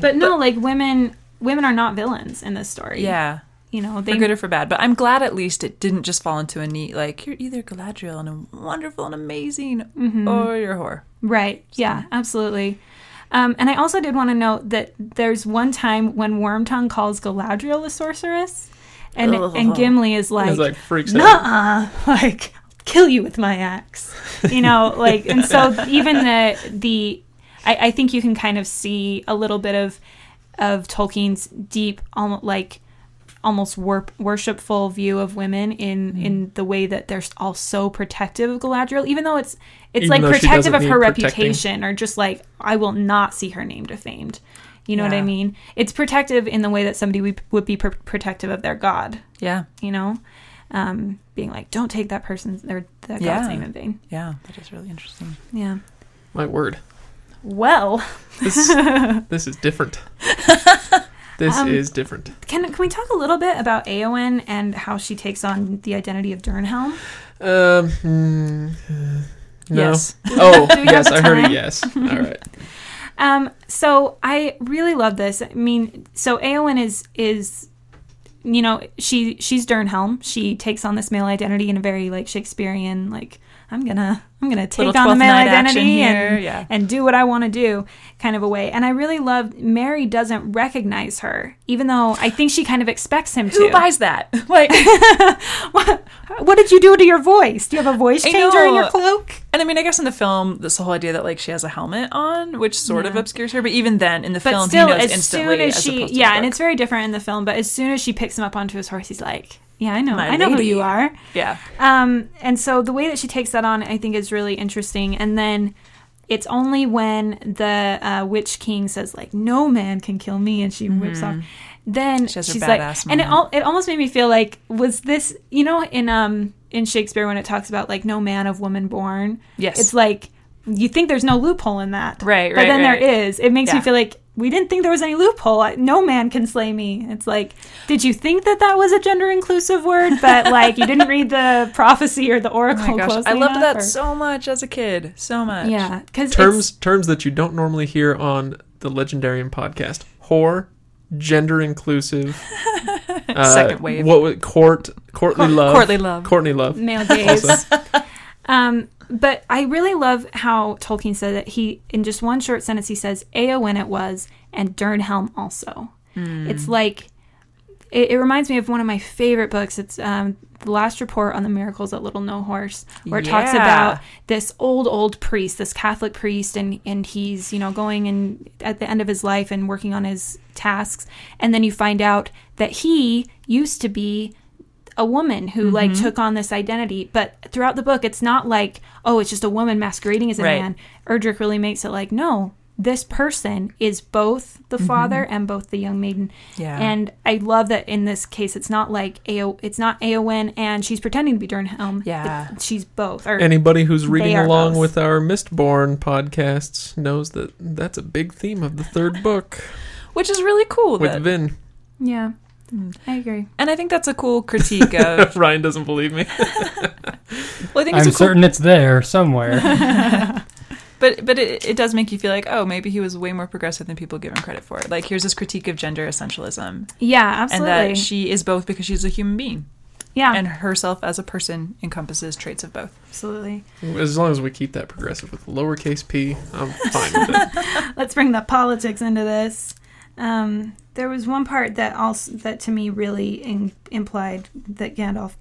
[SPEAKER 4] But no, like women, women are not villains in this story.
[SPEAKER 5] yeah,
[SPEAKER 4] you know,
[SPEAKER 5] for
[SPEAKER 4] they
[SPEAKER 5] good or for bad. But I'm glad at least it didn't just fall into a neat like you're either Galadriel and a wonderful and amazing,
[SPEAKER 4] Mhm.
[SPEAKER 5] or you're a whore.
[SPEAKER 4] Right. Yeah, absolutely. Um, and I also did want to note that there's one time when Wormtongue calls Galadriel a sorceress, and
[SPEAKER 5] Ugh.
[SPEAKER 4] and Gimli is like,
[SPEAKER 2] It's like freaks out.
[SPEAKER 4] "Nuh-uh, like kill you with my axe," you know, like, and so even the the, I, I think you can kind of see a little bit of of Tolkien's deep, almost like almost wor- worshipful view of women in
[SPEAKER 2] Mm-hmm.
[SPEAKER 4] in the way that they're all so protective of Galadriel, even though it's it's
[SPEAKER 2] Even
[SPEAKER 4] like protective of her
[SPEAKER 2] protecting.
[SPEAKER 4] reputation, or just like I will not see her name defamed. You know what I mean? It's protective in the way that somebody would, would be pr- protective of their god.
[SPEAKER 5] Yeah,
[SPEAKER 4] You know, um, being like, don't take that person's or that
[SPEAKER 5] Yeah.
[SPEAKER 4] god's name in vain.
[SPEAKER 5] yeah, that is really interesting.
[SPEAKER 4] Yeah.
[SPEAKER 2] My word.
[SPEAKER 4] Well,
[SPEAKER 2] This this is different. This
[SPEAKER 4] Um,
[SPEAKER 2] is different.
[SPEAKER 4] can can we talk a little bit about Eowyn and how she takes on the identity of Dernhelm?
[SPEAKER 2] Um. hmm, uh, no.
[SPEAKER 5] Yes.
[SPEAKER 2] Oh, yes. I heard a yes. All right.
[SPEAKER 4] Um, so I really love this. I mean, so Eowyn is is you know, she she's Dernhelm. She takes on this male identity in a very like Shakespearean like I'm gonna I'm gonna take on the male identity and
[SPEAKER 5] yeah.
[SPEAKER 4] and do what I want to do kind of a way. And I really love Merry doesn't recognize her, even though I think she kind of expects him
[SPEAKER 5] Who
[SPEAKER 4] to.
[SPEAKER 5] Who buys that? Like,
[SPEAKER 4] what, what did you do to your voice? Do you have a voice changer in your cloak?
[SPEAKER 5] and I mean, I guess in the film, this whole idea that like she has a helmet on, which sort of obscures her, but even then, in the
[SPEAKER 4] But
[SPEAKER 5] film,
[SPEAKER 4] still,
[SPEAKER 5] he knows
[SPEAKER 4] as
[SPEAKER 5] instantly.
[SPEAKER 4] soon as
[SPEAKER 5] as
[SPEAKER 4] she, yeah, and it's very different in the film. But as soon as she picks him up onto his horse, he's like, "Yeah, I know,
[SPEAKER 5] My
[SPEAKER 4] I know who you are."
[SPEAKER 5] yeah,
[SPEAKER 4] Um, and so the way that she takes that on, I think, is really interesting. And then it's only when the uh, Witch King says, like, "No man can kill me," and she whips off. Then
[SPEAKER 5] Mm-hmm. She has her
[SPEAKER 4] she's like,
[SPEAKER 5] badass
[SPEAKER 4] and it,
[SPEAKER 5] moment.
[SPEAKER 4] al- it almost made me feel like, was this, you know, in um in Shakespeare when it talks about like no man of woman born,
[SPEAKER 5] yes,
[SPEAKER 4] it's like you think there's no loophole in that,
[SPEAKER 5] Right,
[SPEAKER 4] But
[SPEAKER 5] right,
[SPEAKER 4] then
[SPEAKER 5] right.
[SPEAKER 4] there is. It makes me feel like we didn't think there was any loophole. No man can slay me. It's like, did you think that that was a gender inclusive word, but like you didn't read the prophecy or the
[SPEAKER 5] Oh
[SPEAKER 4] oracle
[SPEAKER 5] my gosh,
[SPEAKER 4] closely
[SPEAKER 5] I loved
[SPEAKER 4] enough,
[SPEAKER 5] that
[SPEAKER 4] or-
[SPEAKER 5] so much as a kid. So much.
[SPEAKER 4] Yeah, because
[SPEAKER 2] terms terms that you don't normally hear on the Legendarium podcast: whore, gender inclusive, uh,
[SPEAKER 5] Second wave.
[SPEAKER 2] What court, courtly
[SPEAKER 4] Court-
[SPEAKER 2] love,
[SPEAKER 5] Courtly love.
[SPEAKER 2] Courtney love.
[SPEAKER 4] male gaze. um, but I really love how Tolkien said that he, in just one short sentence, he says, Eowyn it was, and Dernhelm also. It's like, it, it reminds me of one of my favorite books. It's um, The Last Report on the Miracles at Little No Horse, where it talks about this old, old priest, this Catholic priest, and, and he's, you know, going and at the end of his life and working on his tasks. And then you find out that he used to be a woman who like
[SPEAKER 5] Mm-hmm.
[SPEAKER 4] took on this identity but throughout the book it's not like oh it's just a woman masquerading as a
[SPEAKER 5] Right.
[SPEAKER 4] man Erdrich really makes it like no this person is both the father and both the young maiden
[SPEAKER 5] Mm-hmm. Yeah.
[SPEAKER 4] and i love that in this case it's not like Ao, it's not Eowyn and she's pretending to be Dernhelm
[SPEAKER 5] Yeah.
[SPEAKER 4] It- she's both or
[SPEAKER 2] Anybody who's reading along
[SPEAKER 4] both.
[SPEAKER 2] with our Mistborn podcasts knows that that's a big theme of the third book
[SPEAKER 5] Which is really cool.
[SPEAKER 2] with
[SPEAKER 5] that-
[SPEAKER 2] Vin.
[SPEAKER 4] yeah
[SPEAKER 5] Hmm.
[SPEAKER 4] i agree
[SPEAKER 5] and I think that's a cool critique of.
[SPEAKER 2] Ryan doesn't believe me.
[SPEAKER 5] Well, I think it's
[SPEAKER 1] I'm
[SPEAKER 5] a cool,
[SPEAKER 1] certain it's there somewhere.
[SPEAKER 5] but but it, it does make you feel like oh maybe he was way more progressive than people give him credit for. Like here's this critique of gender essentialism,
[SPEAKER 4] yeah absolutely
[SPEAKER 5] and that she is both because she's a human being,
[SPEAKER 4] yeah
[SPEAKER 5] and herself as a person encompasses traits of both.
[SPEAKER 4] absolutely
[SPEAKER 2] As long as we keep that progressive with lowercase p, I'm fine with it.
[SPEAKER 4] let's bring the politics into this. Um, there was one part that also that to me really in, implied that Gandalf,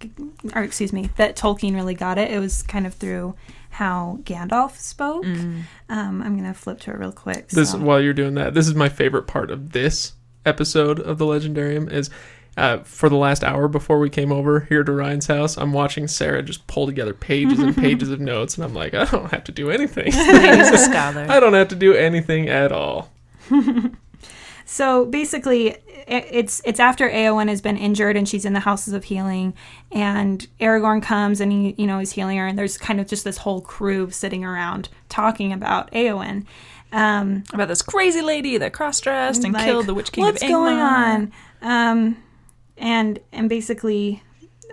[SPEAKER 4] or excuse me, that Tolkien really got it. It was kind of through how Gandalf spoke. Um, I'm gonna flip to it real quick.
[SPEAKER 2] This
[SPEAKER 4] so-
[SPEAKER 2] while you're doing that, this is my favorite part of this episode of the Legendarium is uh, for the last hour before we came over here to Ryan's house, I'm watching Sara just pull together pages and pages of notes, and I'm like, I don't have to do anything.
[SPEAKER 5] He's a scholar.
[SPEAKER 2] I don't have to do anything at all.
[SPEAKER 4] So basically, it's it's after Eowyn has been injured and she's in the houses of healing, and Aragorn comes and he you know is healing her, and there's kind of just this whole crew sitting around talking about Eowyn. Um,
[SPEAKER 5] About this crazy lady that cross-dressed and
[SPEAKER 4] like,
[SPEAKER 5] killed the Witch King
[SPEAKER 4] What's
[SPEAKER 5] of
[SPEAKER 4] going on? Um, and and basically,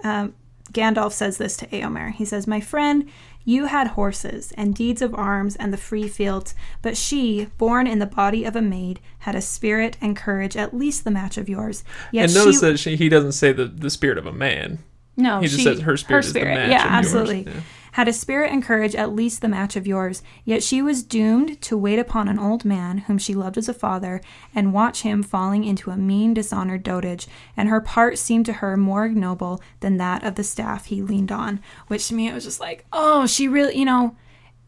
[SPEAKER 4] um, Gandalf says this to Eomer. He says, "My friend, you had horses and deeds of arms and the free fields, but she, born in the body of a maid, had a spirit and courage at least the match of yours. Yet
[SPEAKER 2] and notice
[SPEAKER 4] she,
[SPEAKER 2] that she, he doesn't say the, the spirit of a man.
[SPEAKER 4] no,
[SPEAKER 2] he just
[SPEAKER 4] she-
[SPEAKER 2] says her spirit is the match
[SPEAKER 4] yeah, absolutely.
[SPEAKER 2] Yeah.
[SPEAKER 4] Had a spirit and courage at least the match of yours. Yet she was doomed to wait upon an old man whom she loved as a father, and watch him falling into a mean, dishonored dotage. And her part seemed to her more ignoble than that of the staff he leaned on. Which to me, it was just like, oh, she really, you know.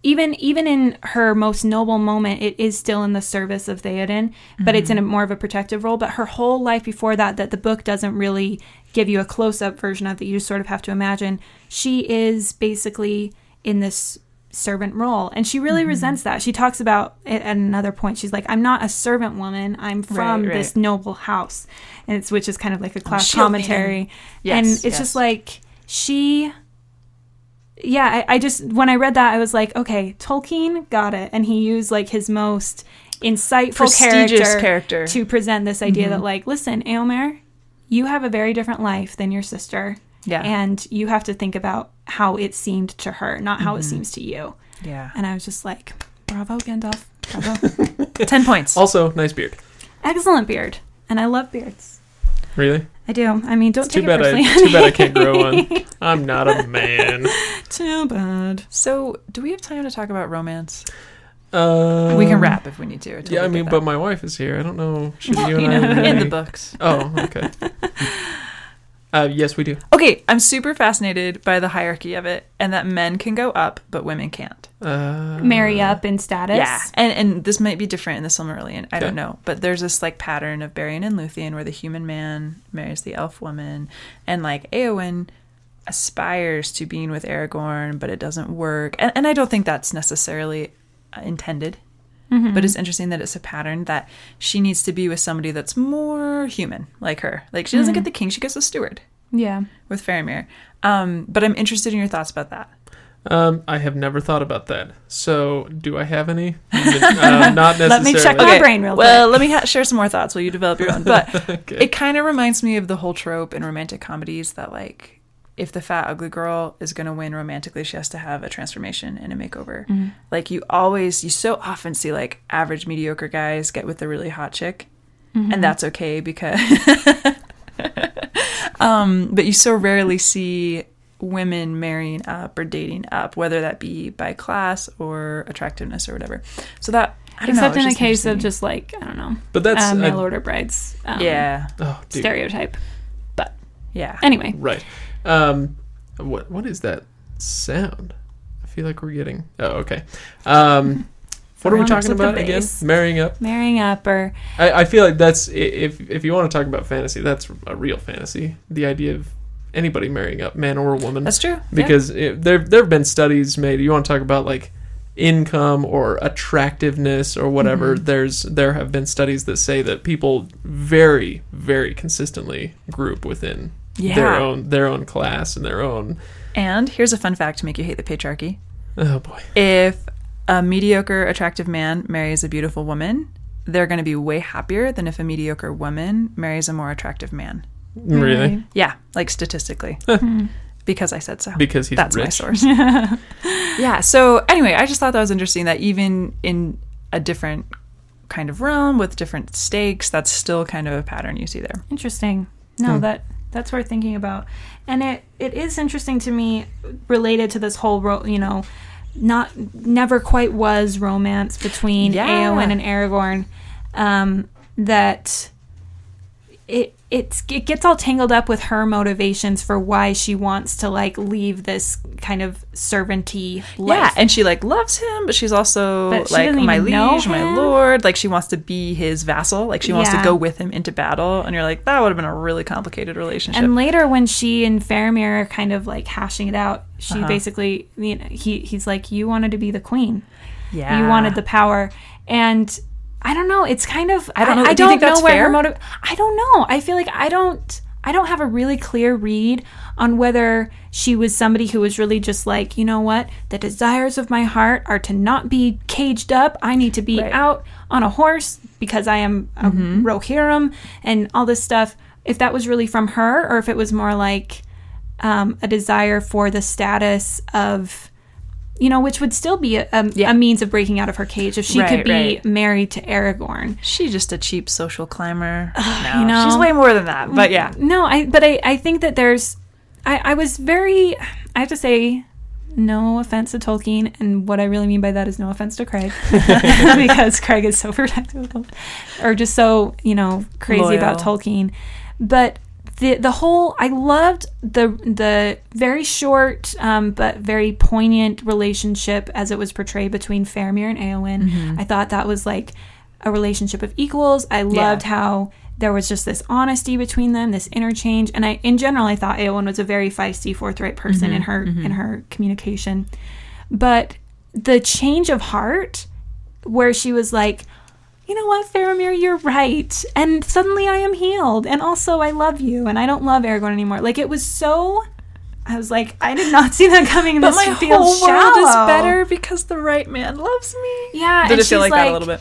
[SPEAKER 4] Even even in her most noble moment, it is still in the service of Theoden, but it's in a mm-hmm. more of a protective role. But her whole life before that, that the book doesn't really give you a close up version of that. You just sort of have to imagine she is basically in this servant role, and she really mm-hmm. resents that. She talks about it at another point. She's like, "I'm not a servant woman. I'm from
[SPEAKER 5] Right, right.
[SPEAKER 4] this noble house," and it's which is kind of like a class
[SPEAKER 5] shield
[SPEAKER 4] commentary.
[SPEAKER 5] Yes,
[SPEAKER 4] and it's
[SPEAKER 5] yes.
[SPEAKER 4] just like she yeah I, I just when i read that i was like okay tolkien got it and he used like his most insightful
[SPEAKER 5] Prestigious
[SPEAKER 4] character,
[SPEAKER 5] character.
[SPEAKER 4] to present this idea that mm-hmm. like listen Eomer, you have a very different life than your sister
[SPEAKER 5] Yeah.
[SPEAKER 4] and you have to think about how it seemed to her not how it mm-hmm. seems to you
[SPEAKER 5] Yeah.
[SPEAKER 4] and i was just like bravo gandalf bravo
[SPEAKER 5] Ten points.
[SPEAKER 2] Also, nice beard.
[SPEAKER 4] excellent beard and i love beards
[SPEAKER 2] Really?
[SPEAKER 4] i do i mean don't
[SPEAKER 2] It's too
[SPEAKER 4] take
[SPEAKER 2] bad
[SPEAKER 4] it
[SPEAKER 2] I too bad I can't grow one. I'm not a man.
[SPEAKER 4] Too bad
[SPEAKER 5] So, do we have time to talk about romance?
[SPEAKER 2] Uh,
[SPEAKER 5] we can wrap if we need to. or till
[SPEAKER 2] Yeah, I mean, but my wife is here. I don't know. Should
[SPEAKER 5] Well,
[SPEAKER 2] you and
[SPEAKER 5] you
[SPEAKER 2] I
[SPEAKER 5] know,
[SPEAKER 2] really...
[SPEAKER 5] in the books.
[SPEAKER 2] Oh, okay. uh, yes, we do.
[SPEAKER 5] Okay, I'm super fascinated by the hierarchy of it, and that men can go up, but women can't.
[SPEAKER 2] Uh,
[SPEAKER 4] marry up in status
[SPEAKER 5] Yeah, and and this might be different in the Silmarillion. I
[SPEAKER 2] Okay.
[SPEAKER 5] don't know, but there's this like pattern of Beren and Luthien where the human man marries the elf woman, and like Eowyn aspires to being with Aragorn, but it doesn't work. And, and I don't think that's necessarily uh, intended. But it's interesting that it's a pattern that she needs to be with somebody that's more human, like her. Like she doesn't get the king; she gets a steward
[SPEAKER 4] yeah
[SPEAKER 5] with Faramir. Um, but I'm interested in your thoughts about that.
[SPEAKER 2] Um, I have never thought about that. So, do I have any? uh, not necessarily.
[SPEAKER 4] Let me check my brain real quick.
[SPEAKER 5] Well, let me ha- share some more thoughts while you develop your own. But
[SPEAKER 2] Okay.
[SPEAKER 5] it kind of reminds me of the whole trope in romantic comedies that like if the fat ugly girl is going to win romantically she has to have a transformation and a makeover
[SPEAKER 4] Mm-hmm.
[SPEAKER 5] like you always you so often see like average mediocre guys get with the really hot chick and that's okay because um but you so rarely see women marrying up or dating up whether that be by class or attractiveness or whatever so that I don't know,
[SPEAKER 4] Except
[SPEAKER 5] it's
[SPEAKER 4] in the case of just like I don't know,
[SPEAKER 2] but that's
[SPEAKER 4] uh, mail
[SPEAKER 2] I-
[SPEAKER 4] order brides. Um,
[SPEAKER 5] yeah
[SPEAKER 2] oh, dude.
[SPEAKER 4] stereotype.
[SPEAKER 5] yeah
[SPEAKER 4] Anyway,
[SPEAKER 2] Right. Um, what what is that sound? I feel like we're getting. Oh, okay. Um, what are we talking about again? Marrying up.
[SPEAKER 4] marrying up or
[SPEAKER 2] I, I feel like that's if if you want to talk about fantasy, that's a real fantasy. The idea of anybody marrying up, man or woman,
[SPEAKER 5] that's true Yeah.
[SPEAKER 2] because it, there there have been studies made. You want to talk about like income or attractiveness or whatever.
[SPEAKER 5] Mhm.
[SPEAKER 2] There's there have been studies that say that people very very consistently group within
[SPEAKER 5] yeah
[SPEAKER 2] their own their own class and their own
[SPEAKER 5] And here's a fun fact to make you hate the patriarchy.
[SPEAKER 2] oh boy
[SPEAKER 5] If a mediocre, attractive man marries a beautiful woman, they're going to be way happier than if a mediocre woman marries a more attractive man.
[SPEAKER 2] really
[SPEAKER 5] Yeah, like statistically. because I said so.
[SPEAKER 2] because he's
[SPEAKER 5] That's my source. yeah. So anyway, I just thought that was interesting that even in a different kind of realm with different stakes, that's still kind of a pattern you see there.
[SPEAKER 4] Interesting. No,
[SPEAKER 2] Hmm.
[SPEAKER 4] that that's worth thinking about, and it it is interesting to me related to this whole ro- you know, not never quite was romance between
[SPEAKER 5] Yeah.
[SPEAKER 4] Eowyn and Aragorn, um, that it it's it gets all tangled up with her motivations for why she wants to like leave this kind of servanty life.
[SPEAKER 5] Yeah, and she like loves him, but she's also
[SPEAKER 4] But she
[SPEAKER 5] like my liege, my lord. Like she wants to be his vassal. Like she wants to go with him into battle. And you're like, that would have been a really complicated relationship.
[SPEAKER 4] And later, when she and Faramir are kind of like hashing it out, she
[SPEAKER 5] Uh-huh.
[SPEAKER 4] basically, you know, he he's like, "You wanted to be the queen.
[SPEAKER 5] yeah,
[SPEAKER 4] You wanted the power." And I don't know. It's kind of
[SPEAKER 5] I don't know.
[SPEAKER 4] I,
[SPEAKER 5] Do you
[SPEAKER 4] don't
[SPEAKER 5] that's
[SPEAKER 4] know where her motive. I don't know. I feel like I don't. I don't have a really clear read on whether she was somebody who was really just like, you know what, the desires of my heart are to not be caged up. I need to be
[SPEAKER 5] Right.
[SPEAKER 4] out on a horse because I am a
[SPEAKER 5] Mm-hmm.
[SPEAKER 4] Rohirrim and all this stuff. If that was really from her, or if it was more like um, a desire for the status of, you know, which would still be a, a,
[SPEAKER 5] Yeah.
[SPEAKER 4] a means of breaking out of her cage if she
[SPEAKER 5] Right,
[SPEAKER 4] could be
[SPEAKER 5] right.
[SPEAKER 4] married to Aragorn.
[SPEAKER 5] She's just a cheap social climber. no,
[SPEAKER 4] you know.
[SPEAKER 5] she's way more than that. But yeah,
[SPEAKER 4] No, I but I, I think that there's I, I was very I have to say no offense to Tolkien and what I really mean by that is no offense to Craig because Craig is so protective or just so, you know, crazy about Tolkien. But the the whole I loved the the very short um, but very poignant relationship as it was portrayed between Faramir and Eowyn. Mm-hmm. I thought that was like a relationship of equals. I loved how there was just this honesty between them, this interchange, and I, in general, I thought Eowyn was a very feisty, forthright person in mm-hmm. her mm-hmm. in her communication. But the change of heart, where she was like, "You know what, Faramir, you're right," and suddenly I am healed, and also I love you, and I don't love Aragorn anymore. Like it was so. I was like, I did not see that coming.
[SPEAKER 5] but
[SPEAKER 4] this
[SPEAKER 5] my
[SPEAKER 4] feels
[SPEAKER 5] whole world is better because the right man loves me.
[SPEAKER 4] Yeah,
[SPEAKER 5] Did
[SPEAKER 4] and
[SPEAKER 5] it feel
[SPEAKER 4] she's
[SPEAKER 5] like, that a little bit?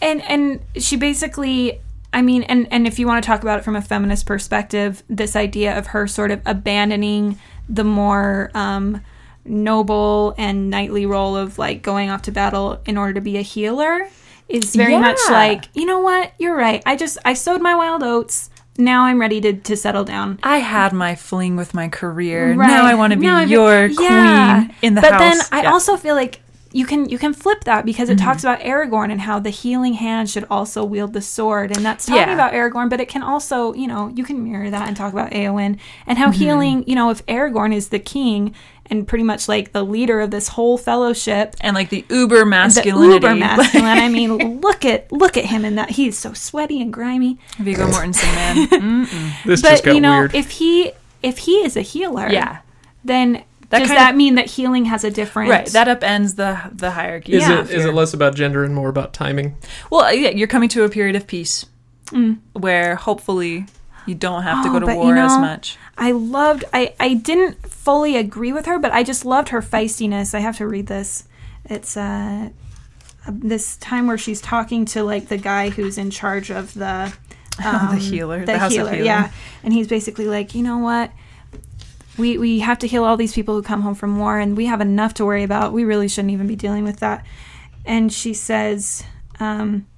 [SPEAKER 4] and and she basically i mean and and if you want to talk about it from a feminist perspective this idea of her sort of abandoning the more um noble and knightly role of like going off to battle in order to be a healer is very much like you know what you're right i just i sowed my wild oats now i'm ready to to settle down
[SPEAKER 5] I had my fling with my career.
[SPEAKER 4] Right.
[SPEAKER 5] Now I want to be
[SPEAKER 4] Now
[SPEAKER 5] your
[SPEAKER 4] Yeah.
[SPEAKER 5] queen in the
[SPEAKER 4] but
[SPEAKER 5] house.
[SPEAKER 4] then I
[SPEAKER 5] Yeah.
[SPEAKER 4] also feel like you can you can flip that because it
[SPEAKER 5] Mm-hmm.
[SPEAKER 4] talks about Aragorn and how the healing hand should also wield the sword, and that's talking
[SPEAKER 5] Yeah.
[SPEAKER 4] about Aragorn. But it can also you know you can mirror that and talk about Eowyn and how
[SPEAKER 5] Mm-hmm.
[SPEAKER 4] healing you know if Aragorn is the king and pretty much like the leader of this whole fellowship.
[SPEAKER 5] and like the uber
[SPEAKER 4] The
[SPEAKER 5] masculinity.
[SPEAKER 4] uber masculine. I mean, look at look at him in that. He's so sweaty and grimy.
[SPEAKER 5] Viggo Mortensen, man.
[SPEAKER 2] This just
[SPEAKER 4] But
[SPEAKER 2] got
[SPEAKER 4] you know,
[SPEAKER 2] weird
[SPEAKER 4] if he if he is a healer,
[SPEAKER 5] Yeah.
[SPEAKER 4] then
[SPEAKER 5] That
[SPEAKER 4] does
[SPEAKER 5] kind
[SPEAKER 4] that
[SPEAKER 5] of-
[SPEAKER 4] mean that healing has a different
[SPEAKER 5] Right. That upends the the hierarchy.
[SPEAKER 2] is
[SPEAKER 4] Yeah.
[SPEAKER 2] it is it less about gender and more about timing
[SPEAKER 5] Well, yeah, you're coming to a period of peace
[SPEAKER 4] Mm.
[SPEAKER 5] where hopefully You don't have to
[SPEAKER 4] Oh,
[SPEAKER 5] go to
[SPEAKER 4] but you
[SPEAKER 5] war as much.
[SPEAKER 4] I loved. I I didn't fully agree with her, but I just loved her feistiness. I have to read this. It's uh this time where she's talking to like the guy who's in charge of the um,
[SPEAKER 5] healer,
[SPEAKER 4] the,
[SPEAKER 5] the House
[SPEAKER 4] healer,
[SPEAKER 5] Healing.
[SPEAKER 4] yeah. And he's basically like, you know what? We we have to heal all these people who come home from war, and we have enough to worry about. We really shouldn't even be dealing with that. And she says, um,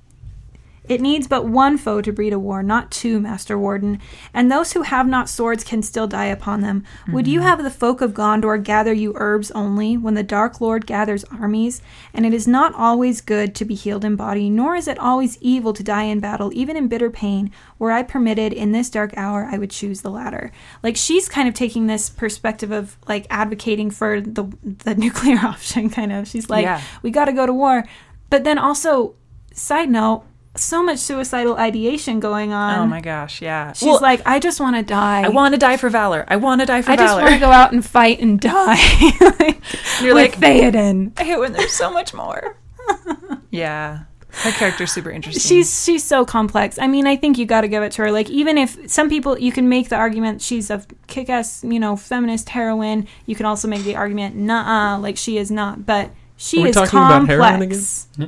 [SPEAKER 4] it needs but one foe to breed a war, not two, Master Warden. And those who have not swords can still die upon them. Would you mm-hmm. have the folk of Gondor gather you herbs only, when the Dark Lord gathers armies? And it is not always good to be healed in body, nor is it always evil to die in battle, even in bitter pain. Were I permitted in this dark hour, I would choose the latter. Like she's kind of taking this perspective of like advocating for the the nuclear option. Kind of, she's like,
[SPEAKER 5] Yeah.
[SPEAKER 4] we got to go to war, but then also, side note, so much suicidal ideation going on.
[SPEAKER 5] oh my gosh, yeah.
[SPEAKER 4] She's
[SPEAKER 5] Well,
[SPEAKER 4] like, I just want to die.
[SPEAKER 5] I want to die for valor. I want to die for valor.
[SPEAKER 4] I just want to go out and fight and die. like,
[SPEAKER 5] You're like,
[SPEAKER 4] Theoden.
[SPEAKER 5] I hate when there's so much more. yeah. Her character's super interesting.
[SPEAKER 4] She's she's so complex. I mean, I think you got to give it to her. Like, even if some people, you can make the argument she's a kick-ass, you know, feminist heroine. You can also make the argument, nah, like she is not. But she
[SPEAKER 2] Are we
[SPEAKER 4] is
[SPEAKER 2] talking about heroin
[SPEAKER 4] complex.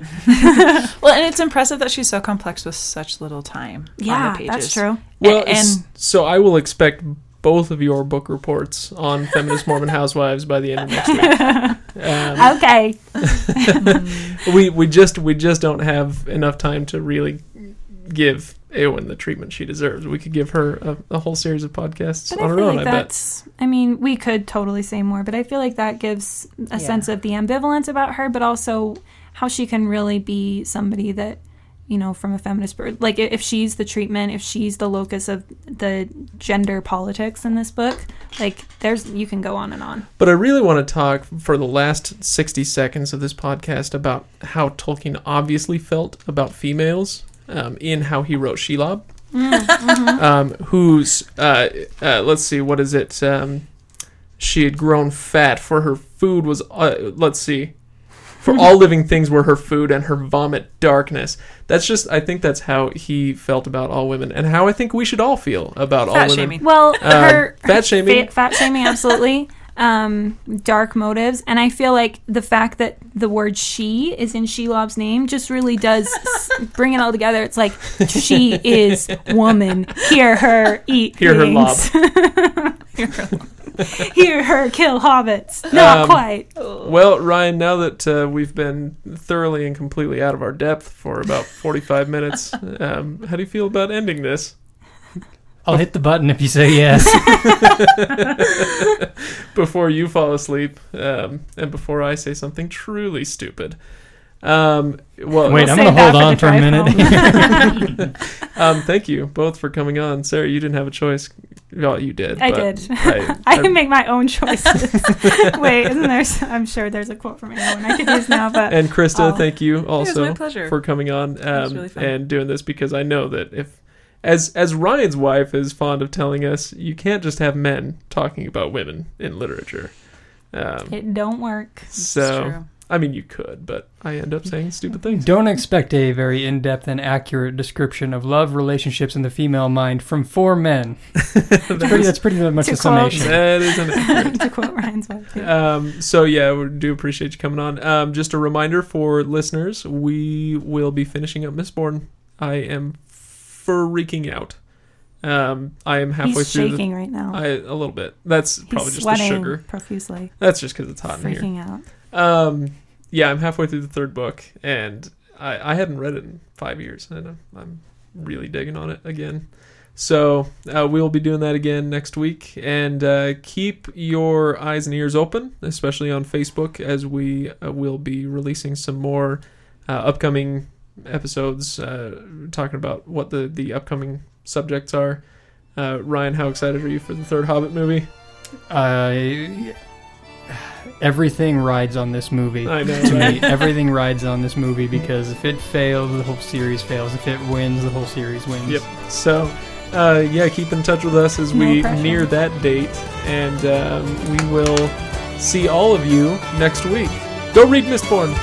[SPEAKER 5] well, and it's impressive that she's so complex with such little time. on
[SPEAKER 4] Yeah,
[SPEAKER 5] the pages.
[SPEAKER 4] that's true.
[SPEAKER 2] Well,
[SPEAKER 5] and
[SPEAKER 2] s- so I will expect both of your book reports on feminist Mormon housewives by the end of next week. Um,
[SPEAKER 4] Okay.
[SPEAKER 2] we we just we just don't have enough time to really give Eowyn the treatment she deserves. We could give her a, a whole series of podcasts
[SPEAKER 4] But
[SPEAKER 2] on
[SPEAKER 4] I
[SPEAKER 2] her own.
[SPEAKER 4] like
[SPEAKER 2] I bet.
[SPEAKER 4] I mean, we could totally say more, but I feel like that gives a
[SPEAKER 5] Yeah.
[SPEAKER 4] sense of the ambivalence about her, but also how she can really be somebody that, you know, from a feminist, per- like if she's the treatment, if she's the locus of the gender politics in this book, like there's you can go on and on.
[SPEAKER 2] But I really want to talk for the last 60 seconds of this podcast about how Tolkien obviously felt about females um, in how he wrote Shelob, um, who's, uh, uh, let's see, what is it? Um, she had grown fat, for her food was, uh, let's see, for all living things were her food and her vomit darkness. That's just, I think that's how he felt about all women and how I think we should all feel about all women.
[SPEAKER 5] shaming.
[SPEAKER 4] Well,
[SPEAKER 2] Uh,
[SPEAKER 4] her
[SPEAKER 2] fat shaming.
[SPEAKER 4] fa- fat shaming, absolutely. um, dark motives, and I feel like the fact that the word "she" is in Shelob's name just really does s- bring it all together. It's like she is woman. Hear her eat.
[SPEAKER 2] Hear her
[SPEAKER 4] things. Hear her kill hobbits. Not
[SPEAKER 2] Um,
[SPEAKER 4] quite.
[SPEAKER 2] Well, Ryan, now that uh, we've been thoroughly and completely out of our depth for about 45 minutes, um, how do you feel about ending this?
[SPEAKER 1] I'll hit the button if you say yes.
[SPEAKER 2] Before you fall asleep um, and before I say something truly stupid. Um, well,
[SPEAKER 1] Wait,
[SPEAKER 4] We'll
[SPEAKER 1] I'm going to hold
[SPEAKER 4] for
[SPEAKER 1] on
[SPEAKER 4] the
[SPEAKER 1] for a minute.
[SPEAKER 2] um, thank you both for coming on. Sara, you didn't have a choice. Well, you did.
[SPEAKER 4] I did.
[SPEAKER 2] I,
[SPEAKER 4] I can make my own choices. Wait, isn't there? s- I'm sure there's a quote from anyone I could use now, but
[SPEAKER 2] and Christa,
[SPEAKER 4] Oh.
[SPEAKER 2] thank you also
[SPEAKER 5] my pleasure.
[SPEAKER 2] for coming on um,
[SPEAKER 5] really
[SPEAKER 2] and doing this because I know that if as as Ryan's wife is fond of telling us, you can't just have men talking about women in literature. Um,
[SPEAKER 4] it don't work.
[SPEAKER 2] So
[SPEAKER 5] true.
[SPEAKER 2] I mean, you could, but I end up saying stupid things.
[SPEAKER 1] Don't expect a very in depth and accurate description of love relationships in the female mind from four men. That's pretty, that's pretty much a
[SPEAKER 4] quote-
[SPEAKER 1] summation.
[SPEAKER 2] that is an
[SPEAKER 4] to quote Ryan's wife. yeah.
[SPEAKER 2] um, so yeah, we do appreciate you coming on. Um, just a reminder for listeners, we will be finishing up Mistborn. I am freaking out. Um, I am halfway
[SPEAKER 4] He's
[SPEAKER 2] through.
[SPEAKER 4] shaking right now.
[SPEAKER 2] The, I a little bit. That's
[SPEAKER 4] He's
[SPEAKER 2] probably just the
[SPEAKER 4] sweating
[SPEAKER 2] sugar.
[SPEAKER 4] profusely,
[SPEAKER 2] That's just because it's hot in here.
[SPEAKER 4] freaking out.
[SPEAKER 2] Um, yeah, I'm halfway through the third book, and I, I hadn't read it in five years, and I'm, I'm really digging on it again. So uh, we'll be doing that again next week, and uh, keep your eyes and ears open, especially on Facebook, as we uh, will be releasing some more uh, upcoming episodes, uh, talking about what the the upcoming subjects are. Uh, Ryan, how excited are you for the third Hobbit movie?
[SPEAKER 1] Uh, everything rides on this movie.
[SPEAKER 2] I know.
[SPEAKER 1] to me, everything rides on this movie because if it fails, the whole series fails. If it wins, the whole series wins.
[SPEAKER 2] Yep. So, uh, yeah, keep in touch with us as
[SPEAKER 4] No
[SPEAKER 2] we
[SPEAKER 4] pressure.
[SPEAKER 2] near that date, and um, we will see all of you next week. Go read Mistborn.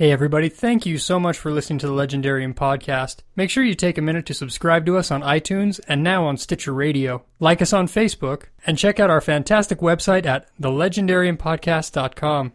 [SPEAKER 1] Hey everybody, thank you so much for listening to the Legendarium podcast. Make sure you take a minute to subscribe to us on iTunes and now on Stitcher Radio. Like us on Facebook and check out our fantastic website at thelegendariumpodcast.com.